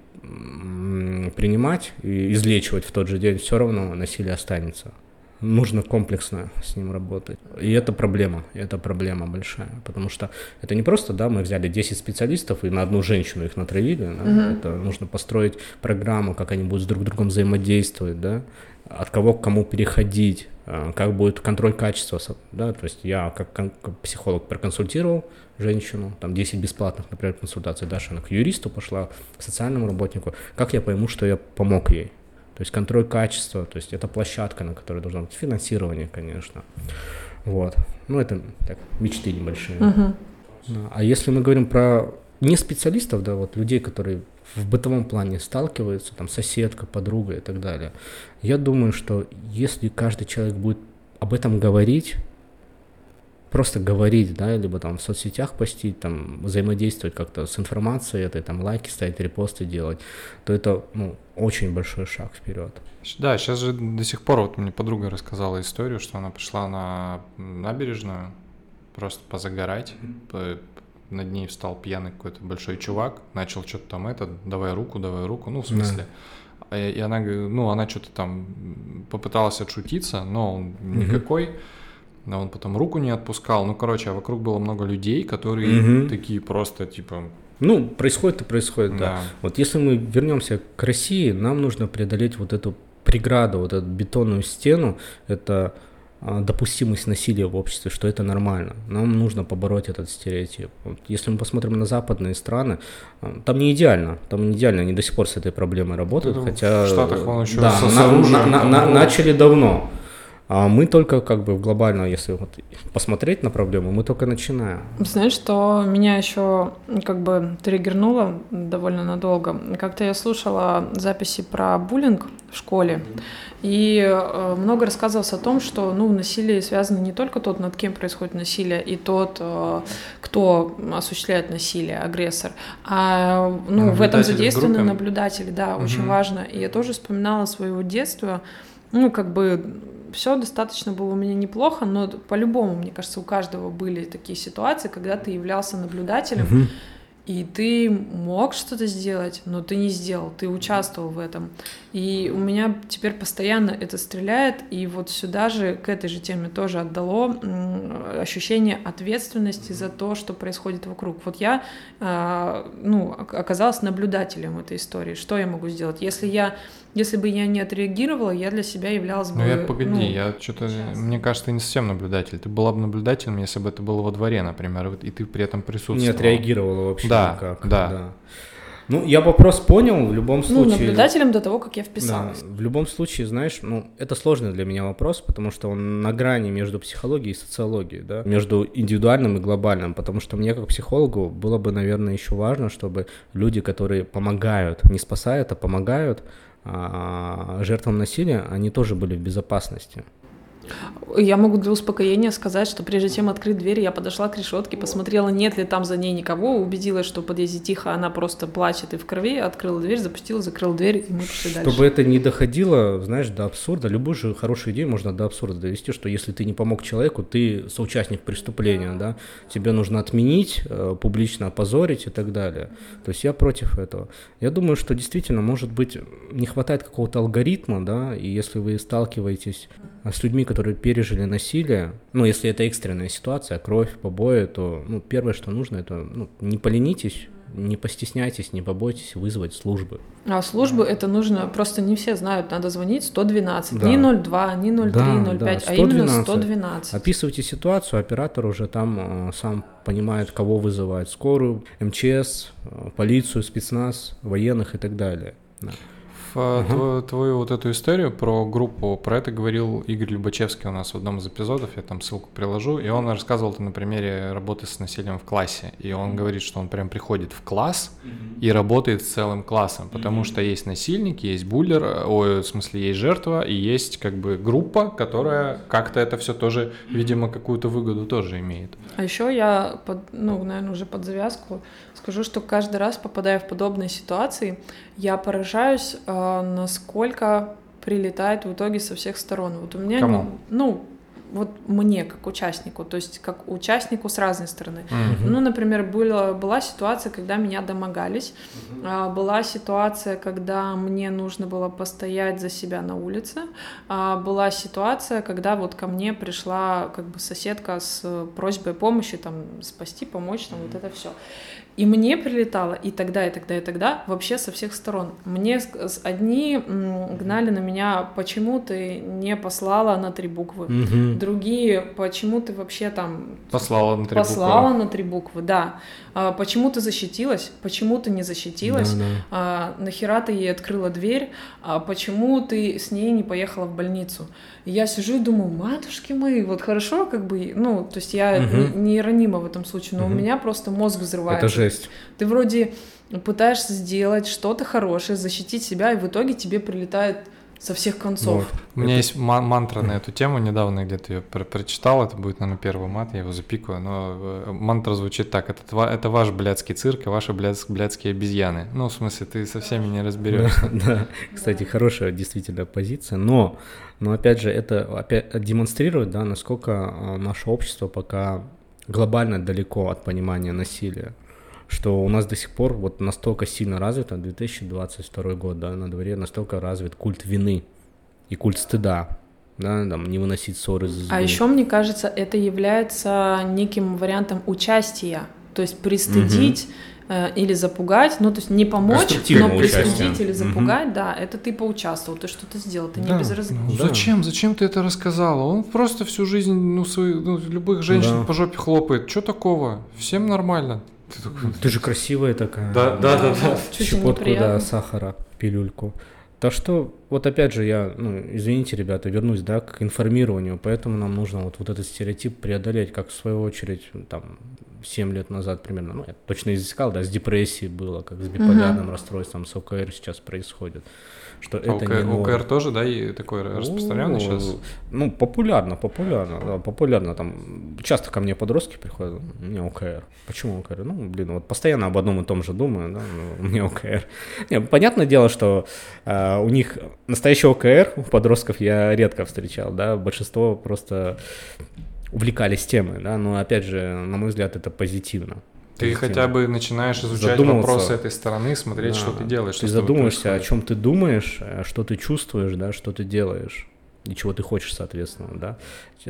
принимать и излечивать в тот же день, все равно насилие останется. Нужно комплексно с ним работать. И это проблема, это проблема большая, потому что это не просто, да, мы взяли 10 специалистов и на одну женщину их натравили, да? uh-huh. это нужно построить программу, как они будут с друг другом взаимодействовать, да, от кого к кому переходить, как будет контроль качества, да, то есть я как, как психолог проконсультировал женщину, там 10 бесплатных, например, консультаций, дальше она к юристу пошла, к социальному работнику, как я пойму, что я помог ей, то есть контроль качества, то есть это площадка, на которой должно быть финансирование, конечно. Вот. Ну, это так, мечты небольшие. Uh-huh. А если мы говорим про не специалистов, да, вот людей, которые в бытовом плане сталкиваются, там соседка, подруга и так далее, я думаю, что если каждый человек будет об этом говорить, просто говорить, да, либо там в соцсетях постить, там взаимодействовать как-то с информацией этой, там лайки ставить, репосты делать, то это, ну, очень большой шаг вперед. Да, сейчас же до сих пор, вот мне подруга рассказала историю, что она пришла на набережную просто позагорать, mm-hmm. над ней встал пьяный какой-то большой чувак, начал что-то там это, давай руку, давай руку, ну, в смысле, да. и она, ну, она что-то там попыталась отшутиться, но он никакой, mm-hmm но он потом руку не отпускал. Ну, короче, а вокруг было много людей, которые угу. такие просто, типа... Ну, происходит и происходит, да. да. Вот если мы вернемся к России, нам нужно преодолеть вот эту преграду, вот эту бетонную стену, это а, допустимость насилия в обществе, что это нормально. Нам нужно побороть этот стереотип. Вот если мы посмотрим на западные страны, а, там не идеально, там не идеально, они до сих пор с этой проблемой работают, это хотя... В Штатах он еще да, на, на, на, на, начали давно. А мы только как бы глобально, если вот посмотреть на проблему, мы только начинаем. Знаешь, что меня еще как бы триггернуло довольно надолго. Как-то я слушала записи про буллинг в школе, и э, много рассказывалось о том, что ну, насилие связано не только тот, над кем происходит насилие, и тот, э, кто осуществляет насилие, агрессор, а ну, в этом задействованы наблюдатели, да, угу. очень важно. И я тоже вспоминала своего детства, ну, как бы все достаточно было у меня неплохо, но по-любому, мне кажется, у каждого были такие ситуации, когда ты являлся наблюдателем, угу. И ты мог что-то сделать, но ты не сделал, ты участвовал в этом. И у меня теперь постоянно это стреляет, и вот сюда же, к этой же теме тоже отдало ощущение ответственности за то, что происходит вокруг. Вот я, а, ну, оказалась наблюдателем этой истории. Что я могу сделать? Если я если бы я не отреагировала, я для себя являлась бы... Ну, я, погоди, ну, я что-то... Мне кажется, ты не совсем наблюдатель. Ты была бы наблюдателем, если бы это было во дворе, например, и ты при этом присутствовал. Не отреагировала вообще да, никак. Да, да. Ну, я вопрос понял, в любом ну, случае... Ну, наблюдателем до того, как я вписалась. Да, в любом случае, знаешь, ну, это сложный для меня вопрос, потому что он на грани между психологией и социологией, да, между индивидуальным и глобальным, потому что мне как психологу было бы, наверное, еще важно, чтобы люди, которые помогают, не спасают, а помогают, а, жертвам насилия, они тоже были в безопасности. Я могу для успокоения сказать, что прежде чем открыть дверь, я подошла к решетке, посмотрела, нет ли там за ней никого, убедилась, что в подъезде тихо, она просто плачет и в крови, открыла дверь, запустила, закрыла дверь, и мы пошли дальше. Чтобы это не доходило, знаешь, до абсурда, любую же хорошую идею можно до абсурда довести, что если ты не помог человеку, ты соучастник преступления, да, тебе нужно отменить, э, публично опозорить и так далее. То есть я против этого. Я думаю, что действительно, может быть, не хватает какого-то алгоритма, да, и если вы сталкиваетесь с людьми, которые пережили насилие, ну, если это экстренная ситуация, кровь, побои, то, ну, первое, что нужно, это, ну, не поленитесь, не постесняйтесь, не побойтесь вызвать службы. А службы это нужно, просто не все знают, надо звонить 1одвинадцать, да. не 02, не 03, да, 05, да, 112. а именно 112. Описывайте ситуацию, оператор уже там э, сам понимает, кого вызывать, скорую, МЧС, э, полицию, спецназ, военных и так далее. Да uh-huh. твою, твою вот эту историю про группу, про это говорил Игорь Любачевский у нас в одном из эпизодов, я там ссылку приложу, и он рассказывал это на примере работы с насилием в классе. И он uh-huh. говорит, что он прям приходит в класс uh-huh. и работает с целым классом, потому uh-huh. что есть насильник, есть буллер, ой, в смысле есть жертва, и есть как бы группа, которая как-то это все тоже, видимо, какую-то выгоду тоже имеет. А еще я, под, ну, наверное, уже под завязку Скажу, что каждый раз, попадая в подобные ситуации, я поражаюсь, э, насколько прилетает в итоге со всех сторон. Вот у меня, Кому? ну, вот мне как участнику, то есть как участнику с разной стороны. Mm-hmm. Ну, например, была, была ситуация, когда меня домогались, mm-hmm. была ситуация, когда мне нужно было постоять за себя на улице, а, была ситуация, когда вот ко мне пришла как бы соседка с просьбой помощи, там, спасти, помочь, там, вот это все. И мне прилетало и тогда, и тогда, и тогда вообще со всех сторон. Мне одни гнали на меня, почему ты не послала на три буквы. Угу. Другие, почему ты вообще там... Послала на три послала буквы. на три буквы, да. А, почему ты защитилась, почему ты не защитилась, да, да. А, нахера ты ей открыла дверь, а почему ты с ней не поехала в больницу. И я сижу и думаю, матушки мои, вот хорошо, как бы, ну, то есть я угу. не, не ранима в этом случае, но угу. у меня просто мозг взрывается. Это жесть. Ты вроде пытаешься сделать что-то хорошее, защитить себя, и в итоге тебе прилетает со всех концов. Вот. У меня это... есть мантра на эту тему, недавно где-то ее про прочитал, это будет, наверное, первый мат, я его запикаю, но э, мантра звучит так, это, это ваш блядский цирк и ваши блядс, блядские обезьяны. Ну, в смысле, ты со всеми не разберешься. Да, да, кстати, хорошая действительно позиция, но, но опять же, это опять демонстрирует, да, насколько а, наше общество пока глобально далеко от понимания насилия что у нас до сих пор вот настолько сильно развито, 2022 год, да, на дворе настолько развит культ вины и культ стыда, да, там, не выносить ссоры за А еще, мне кажется, это является неким вариантом участия, то есть пристыдить угу. э, или запугать, ну, то есть не помочь, но пристыдить или запугать, угу. да, это ты поучаствовал, ты что-то сделал, ты да. не безразличен. Ну, зачем, зачем ты это рассказала? Он просто всю жизнь, ну, свои, ну любых женщин да. по жопе хлопает, что такого? Всем нормально. Ты, такой... ты же красивая такая. Да, да, да. да, да. Щепотку, да, сахара, пилюльку. Так что, вот опять же, я, ну, извините, ребята, вернусь, да, к информированию, поэтому нам нужно вот, вот этот стереотип преодолеть, как в свою очередь, там, 7 лет назад примерно, ну, я точно изыскал, да, с депрессией было, как с биполярным uh-huh. расстройством, с ОКР сейчас происходит что а это ОК, не новое. ОКР тоже, да, и такой распространенный сейчас? Ну, популярно, популярно, да, популярно. Там часто ко мне подростки приходят, у меня ОКР. Почему ОКР? Ну, блин, вот постоянно об одном и том же думаю, да, ну, у меня ОКР. Не, понятное дело, что э, у них настоящий ОКР у подростков я редко встречал, да, большинство просто увлекались темой, да, но опять же, на мой взгляд, это позитивно. Ты есть, хотя бы начинаешь изучать вопросы этой стороны, смотреть, да. что ты делаешь. Ты задумаешься, о чем ты думаешь, э, что ты чувствуешь, да, что ты делаешь и чего ты хочешь, соответственно, да,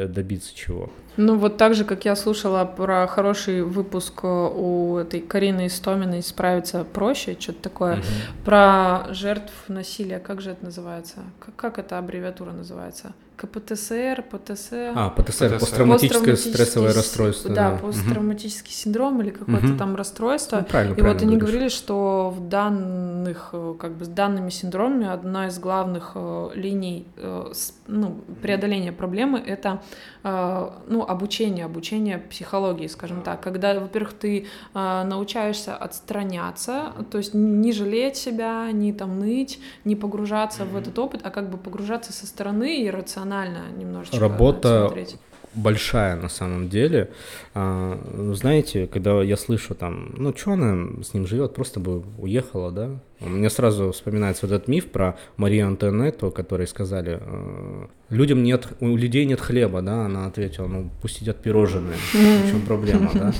добиться чего. Ну, вот так же, как я слушала про хороший выпуск э, у этой Карины Истоминой «Справиться проще», что-то такое, угу. про жертв насилия, как же это называется? Как, как эта аббревиатура называется? КПТСР, ПТС. А, ПТСР, посттравматическое стрессовое расстройство. Да, да. посттравматический угу. синдром или какое-то угу. там расстройство. Ну, правильно, и правильно вот они говоришь. говорили, что в данных, э, как бы с данными синдромами одна из главных э, линий э, ну, преодоления проблемы — это ну, обучение, обучение психологии, скажем так. Когда, во-первых, ты научаешься отстраняться, то есть не жалеть себя, не там ныть, не погружаться mm-hmm. в этот опыт, а как бы погружаться со стороны и рационально рационально немножечко Работа смотреть большая на самом деле. А, знаете, когда я слышу там, ну, что она с ним живет, просто бы уехала, да? Мне сразу вспоминается вот этот миф про Марию Антонетту, которые сказали, «Э, людям нет, у людей нет хлеба, да? Она ответила, ну, пусть едят пирожные, в чем проблема, да?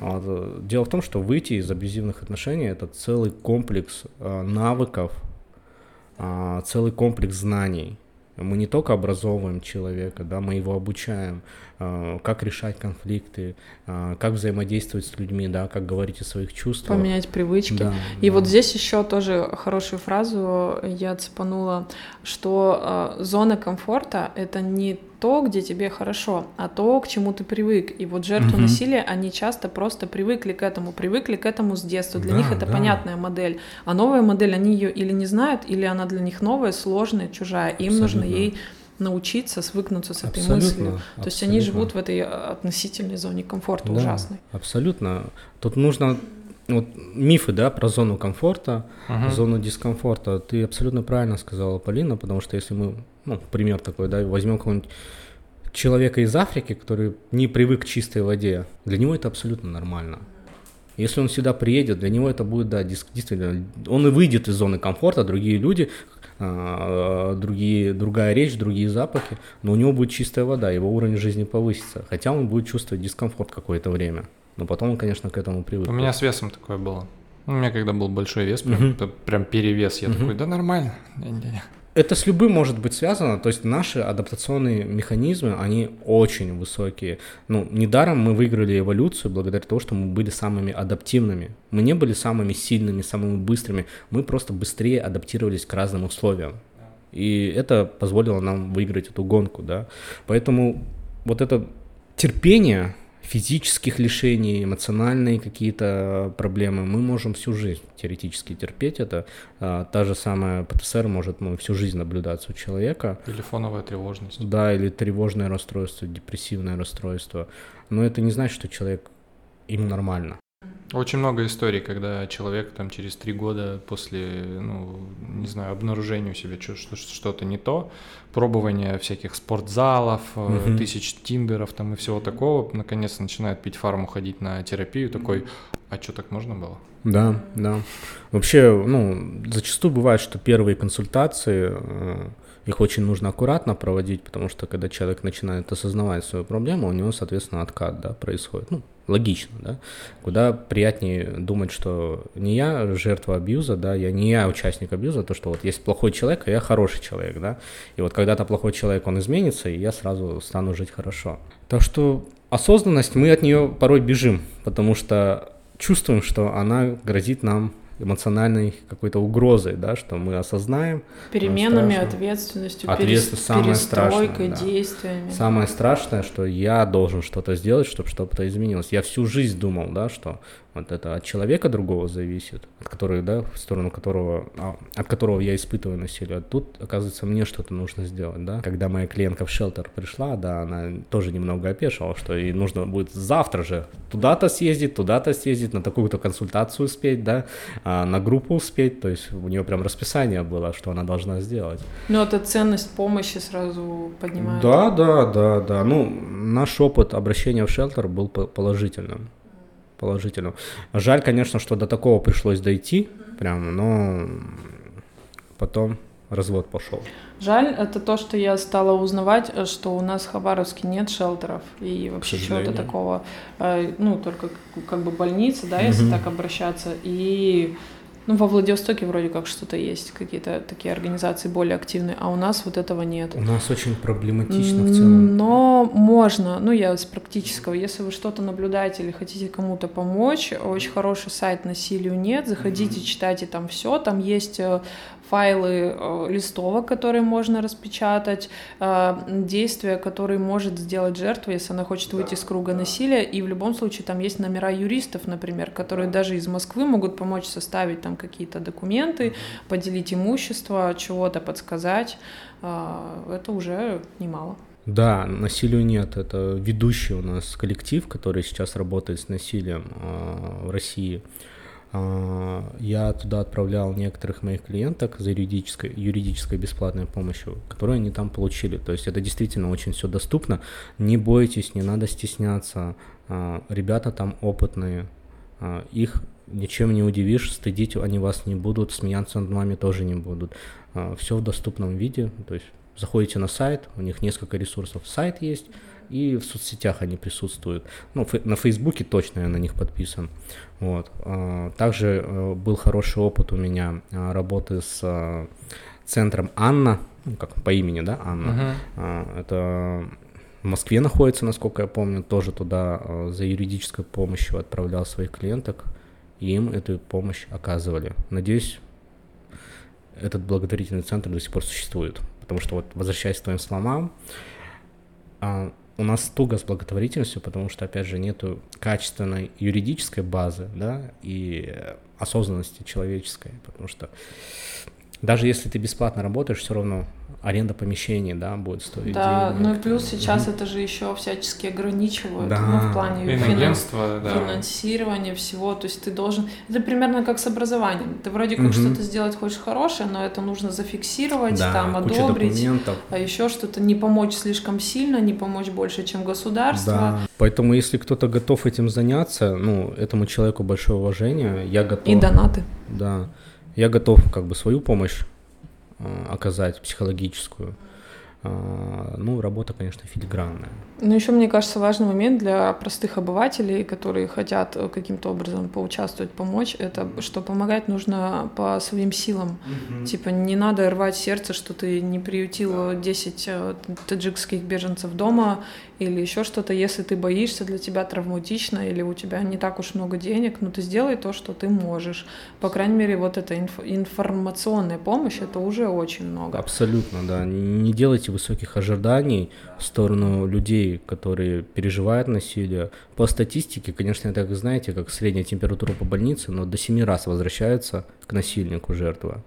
Вот. Дело в том, что выйти из абьюзивных отношений – это целый комплекс э, навыков, а, целый комплекс знаний – мы не только образовываем человека, да, мы его обучаем, как решать конфликты, э, как взаимодействовать с людьми, да, как говорить о своих чувствах. Поменять привычки. Да, И да. вот здесь еще тоже хорошую фразу я цепанула, что э, зона комфорта — это не то, где тебе хорошо, а то, к чему ты привык. И вот жертвы угу. насилия, они часто просто привыкли к этому, привыкли к этому с детства. Для да, них это да. понятная модель. А новая модель, они ее или не знают, или она для них новая, сложная, чужая. Им Абсолютно. нужно ей научиться свыкнуться с этой абсолютно, мыслью. То абсолютно. есть они живут в этой относительной зоне комфорта да, ужасной. Абсолютно. Тут нужно вот мифы, да, про зону комфорта, uh-huh. зону дискомфорта. Ты абсолютно правильно сказала, Полина, потому что если мы, ну, пример такой, да, возьмем какого-нибудь человека из Африки, который не привык к чистой воде, для него это абсолютно нормально. Если он сюда приедет, для него это будет, да, действительно, он и выйдет из зоны комфорта, другие люди, другие, другая речь, другие запахи, но у него будет чистая вода, его уровень жизни повысится, хотя он будет чувствовать дискомфорт какое-то время. Но потом он, конечно, к этому привык. У меня с весом такое было. У меня когда был большой вес, прям, угу. прям перевес, я угу. такой, да нормально. Это с любым может быть связано, то есть наши адаптационные механизмы, они очень высокие. Ну, недаром мы выиграли эволюцию благодаря тому, что мы были самыми адаптивными. Мы не были самыми сильными, самыми быстрыми, мы просто быстрее адаптировались к разным условиям. И это позволило нам выиграть эту гонку, да. Поэтому вот это терпение, физических лишений, эмоциональные какие-то проблемы, мы можем всю жизнь теоретически терпеть это. А, та же самая ПТСР может ну, всю жизнь наблюдаться у человека. Или фоновая тревожность. Да, или тревожное расстройство, депрессивное расстройство. Но это не значит, что человек им нормально. Очень много историй, когда человек там через три года после, ну, не знаю, обнаружения у себя что-то не то, пробования всяких спортзалов, угу. тысяч тиндеров там и всего такого, наконец начинает пить фарму, ходить на терапию, такой, а что так можно было? Да, да. Вообще, ну, зачастую бывает, что первые консультации э, их очень нужно аккуратно проводить, потому что когда человек начинает осознавать свою проблему, у него, соответственно, откат да, происходит. Ну, логично, да. Куда приятнее думать, что не я жертва абьюза, да, я не я участник абьюза, то, что вот есть плохой человек, а я хороший человек, да. И вот когда-то плохой человек, он изменится, и я сразу стану жить хорошо. Так что осознанность, мы от нее порой бежим, потому что чувствуем, что она грозит нам эмоциональной какой-то угрозой, да, что мы осознаем. Переменами, ответственностью, Ответственность, самое страшное, да. действиями. Самое страшное, что я должен что-то сделать, чтобы что-то изменилось. Я всю жизнь думал, да, что вот это от человека другого зависит, от которого, да, в сторону которого, а, от которого я испытываю насилие. А тут, оказывается, мне что-то нужно сделать, да. Когда моя клиентка в шелтер пришла, да, она тоже немного опешила, что ей нужно будет завтра же туда-то съездить, туда-то съездить, на такую-то консультацию успеть, да, а, на группу успеть, то есть у нее прям расписание было, что она должна сделать. Ну, это ценность помощи сразу поднимает. Да, да, да, да. Ну, наш опыт обращения в шелтер был положительным положительного. Жаль, конечно, что до такого пришлось дойти, прям, но потом развод пошел. Жаль, это то, что я стала узнавать, что у нас в Хабаровске нет шелтеров. И вообще чего-то такого, э, ну, только как бы больница, да, если так обращаться, и ну, во Владивостоке вроде как что-то есть, какие-то такие организации более активные, а у нас вот этого нет. У нас очень проблематично в целом. Но можно, ну, я с практического, если вы что-то наблюдаете или хотите кому-то помочь, очень хороший сайт «Насилию нет», заходите, mm-hmm. читайте там все, там есть э, файлы э, листовок, которые можно распечатать, э, действия, которые может сделать жертва, если она хочет выйти из круга насилия, и в любом случае там есть номера юристов, например, которые даже из Москвы могут помочь составить там какие-то документы, поделить имущество, чего-то подсказать, э, это уже немало. Да, насилию нет. Это ведущий у нас коллектив, который сейчас работает с насилием в России. А, я туда отправлял некоторых моих клиенток за юридической, юридической бесплатной помощью, которую они там получили. То есть это действительно очень все доступно. Не бойтесь, не надо стесняться. А, ребята там опытные, а, их ничем не удивишь, стыдить они вас не будут, смеяться над вами тоже не будут. Все в доступном виде, то есть заходите на сайт, у них несколько ресурсов. Сайт есть, и в соцсетях они присутствуют. Ну, на Фейсбуке точно я на них подписан. Вот. А, также э, был хороший опыт у меня а, работы с а, центром Анна, ну, как по имени, да, Анна. Uh-huh. Это в Москве находится, насколько я помню, тоже туда за юридической помощью отправлял своих клиенток, и им эту помощь оказывали. Надеюсь, этот благотворительный центр до сих пор существует, потому что вот возвращаясь к твоим словам, у нас туго с благотворительностью, потому что, опять же, нету качественной юридической базы, да, и осознанности человеческой, потому что даже если ты бесплатно работаешь, все равно аренда помещений, да, будет стоить Да, денег. ну и плюс сейчас mm это же еще всячески ограничивают, да. ну, в плане финанс... да. финансирования всего, то есть ты должен, это примерно как с образованием, ты вроде как mm что-то сделать хочешь хорошее, но это нужно зафиксировать, да, там, одобрить, а еще что-то не помочь слишком сильно, не помочь больше, чем государство. Да. Поэтому если кто-то готов этим заняться, ну, этому человеку большое уважение, я готов. И донаты. Да, я готов как бы свою помощь Э, оказать психологическую. А, ну, работа, конечно, филигранная. Но еще, мне кажется, важный момент для простых обывателей, которые хотят э, каким-то образом поучаствовать, помочь, это что помогать нужно по своим силам. Угу. Типа не надо рвать сердце, что ты не приютил 10 э, таджикских беженцев дома или еще что-то. Если ты боишься, для тебя травматично или у тебя не так уж много денег, ну ты сделай то, что ты можешь. По крайней мере, вот эта инф- информационная помощь, это уже очень много. Абсолютно, да. Не делайте высоких ожиданий в сторону людей, которые переживают насилие. По статистике, конечно, это, знаете, как средняя температура по больнице, но до 7 раз возвращается к насильнику жертва.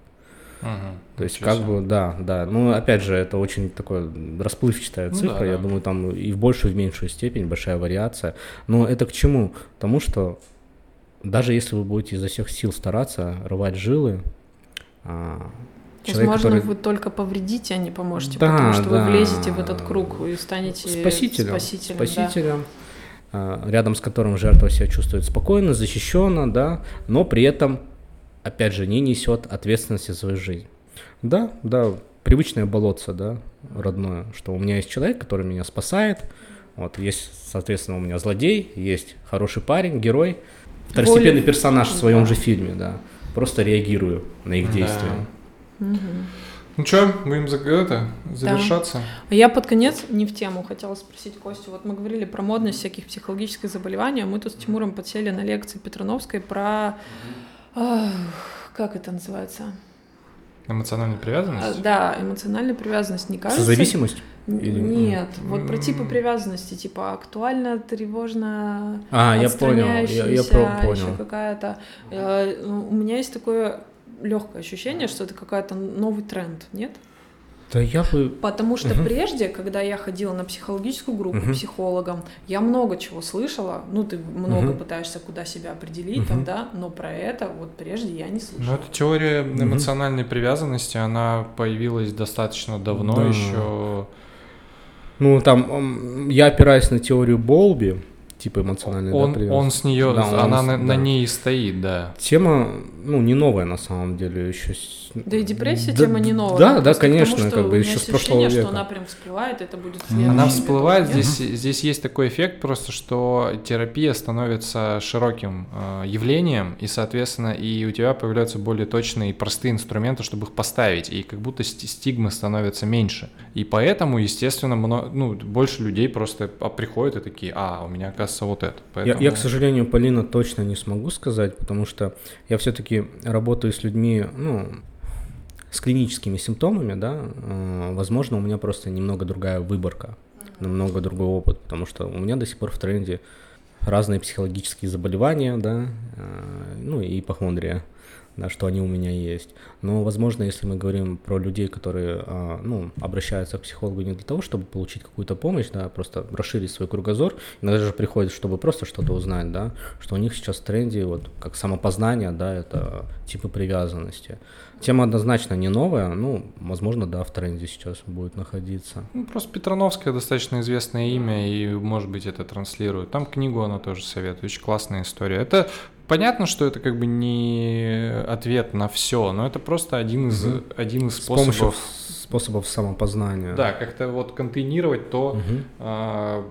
Ага, То есть, как бы, да, да. Ну, опять же, это очень такое расплывчатая цифра. Ну, да, Я да. думаю, там и в большую, и в меньшую степень большая вариация. Но это к чему? Потому что даже если вы будете изо всех сил стараться рвать жилы, а, человек, Возможно, который... вы только повредите, а не поможете, да, потому что да. вы влезете в этот круг и станете спасителем. Спасителем, спасителем да. рядом с которым жертва себя чувствует спокойно, защищенно, да, но при этом, опять же, не несет ответственности за свою жизнь. Да, да, привычное болотце, да, родное, что у меня есть человек, который меня спасает, вот, есть, соответственно, у меня злодей, есть хороший парень, герой, второстепенный Более... персонаж в своем да. же фильме, да, просто реагирую на их действия. Угу. Ну что, будем это, завершаться? Да. Я под конец не в тему хотела спросить Костю. Вот мы говорили про модность всяких психологических заболеваний, а мы тут с Тимуром подсели на лекции Петрановской про... Ах, как это называется? Эмоциональная привязанность? А, да, эмоциональная привязанность, не кажется? Зависимость? Или... Нет, вот про типы привязанности, типа актуально, тревожно, а, я понял, я, я понял. еще какая-то. Э, ну, у меня есть такое легкое ощущение, что это какая-то новый тренд, нет? Да я бы... Потому что угу. прежде, когда я ходила на психологическую группу угу. психологом, я много чего слышала. Ну, ты много угу. пытаешься куда себя определить, угу. там, да, но про это вот прежде я не слышала. Ну, эта теория угу. эмоциональной привязанности, она появилась достаточно давно да. еще. Ну, там я опираюсь на теорию Болби, типа эмоциональной он, да, Он с нее, да, она он, на, да. на ней стоит, да. Тема, ну, не новая на самом деле, еще. Да и депрессия да, тема не новая. Да, да, конечно, потому, как бы еще с прошлого века. что она прям всплывает, это будет Она всплывает, здесь, здесь есть такой эффект просто, что терапия становится широким э, явлением, и, соответственно, и у тебя появляются более точные и простые инструменты, чтобы их поставить, и как будто стигмы становятся меньше. И поэтому, естественно, много, ну, больше людей просто а, приходят и такие, а, у меня, оказывается, вот это. Поэтому... Я, я, к сожалению, Полина точно не смогу сказать, потому что я все-таки работаю с людьми, ну, с клиническими симптомами, да, э, возможно, у меня просто немного другая выборка, намного другой опыт, потому что у меня до сих пор в тренде разные психологические заболевания, да, э, ну и ипохондрия, что они у меня есть. Но, возможно, если мы говорим про людей, которые, а, ну, обращаются к психологу не для того, чтобы получить какую-то помощь, да, просто расширить свой кругозор, иногда же приходят, чтобы просто что-то узнать, да, что у них сейчас в тренде, вот, как самопознание, да, это типы привязанности. Тема однозначно не новая, ну, возможно, да, в тренде сейчас будет находиться. Ну, просто Петрановское достаточно известное имя, и, может быть, это транслирует. Там книгу она тоже советует, очень классная история. Это понятно, что это как бы не ответ на все, но это просто один из, угу. один из способов... С помощью способов самопознания. Да, как-то вот контейнировать то, угу. а,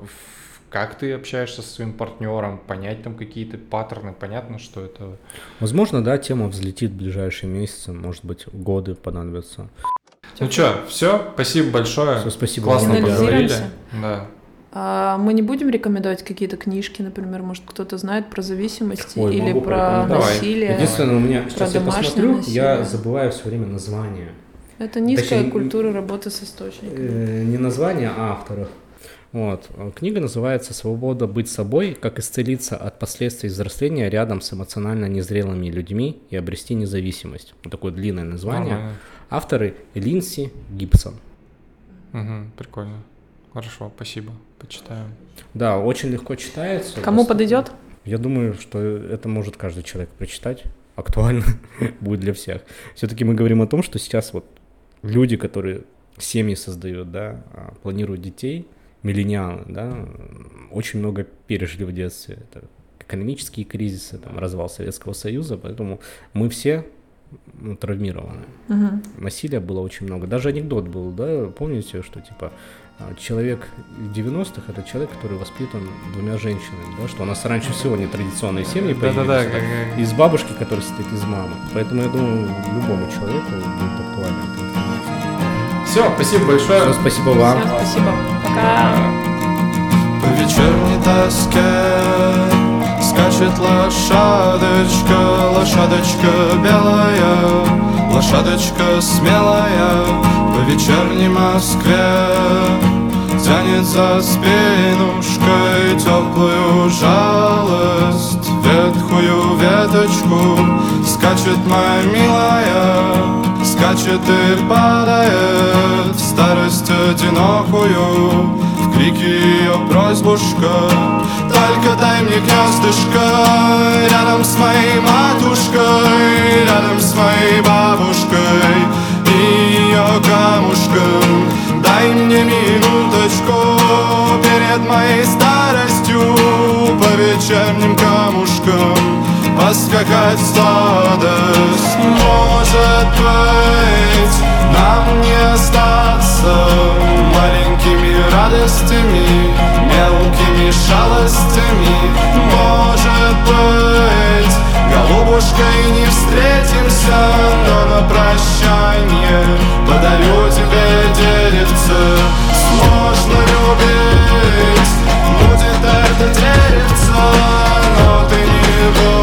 как ты общаешься со своим партнером, понять там какие-то паттерны, понятно, что это... Возможно, да, тема взлетит в ближайшие месяцы, может быть, годы понадобятся. Ну что, все, спасибо большое. Все, спасибо. Классно поговорили. Да. А мы не будем рекомендовать какие-то книжки, например, может кто-то знает про зависимости Ой, или про насилие. Единственное, у меня сейчас я посмотрю, насилие. я забываю все время название. Это низкая Точнее, культура работы с источниками. Э, не название, а авторов. Вот. Книга называется «Свобода быть собой. Как исцелиться от последствий взросления рядом с эмоционально незрелыми людьми и обрести независимость». Вот такое длинное название. Ага. Авторы Линси Гибсон. Угу, прикольно. Хорошо, спасибо. Почитаем. Да, очень легко читается. Кому Просто... подойдет? Я думаю, что это может каждый человек прочитать. Актуально будет для всех. Все-таки мы говорим о том, что сейчас вот люди, которые семьи создают, да, а, планируют детей, миллениалы, да, очень много пережили в детстве. Это экономические кризисы, там, развал Советского Союза, поэтому мы все ну, травмированы. Угу. Насилия было очень много. Даже анекдот был, да, помните, что типа а, человек 90-х это человек, который воспитан двумя женщинами, да, что у нас раньше всего не традиционные семьи появились, да, да, да, из бабушки, которая состоит из мамы. Поэтому я думаю, любому человеку будет актуально эта информация. Все, спасибо большое. Все, спасибо вам. Все, спасибо. Пока. По вечерней тоске скачет лошадочка, лошадочка белая, лошадочка смелая по вечерней Москве тянет за спинушкой теплую жалость, ветхую веточку. Скачет моя милая скачет и падает в старость одинокую, в крики ее просьбушка Только дай мне гнездышко Рядом с моей матушкой Рядом с моей бабушкой И ее камушком. Дай мне минуточку Перед моей старостью По вечерним камушкам Поскакать в сладость. Может быть Нам не остаться Маленькими радостями Мелкими шалостями. Может быть Голубушкой не встретимся, но на прощание Подарю тебе деревце. Сложно любить, будет это деревце Но ты не будешь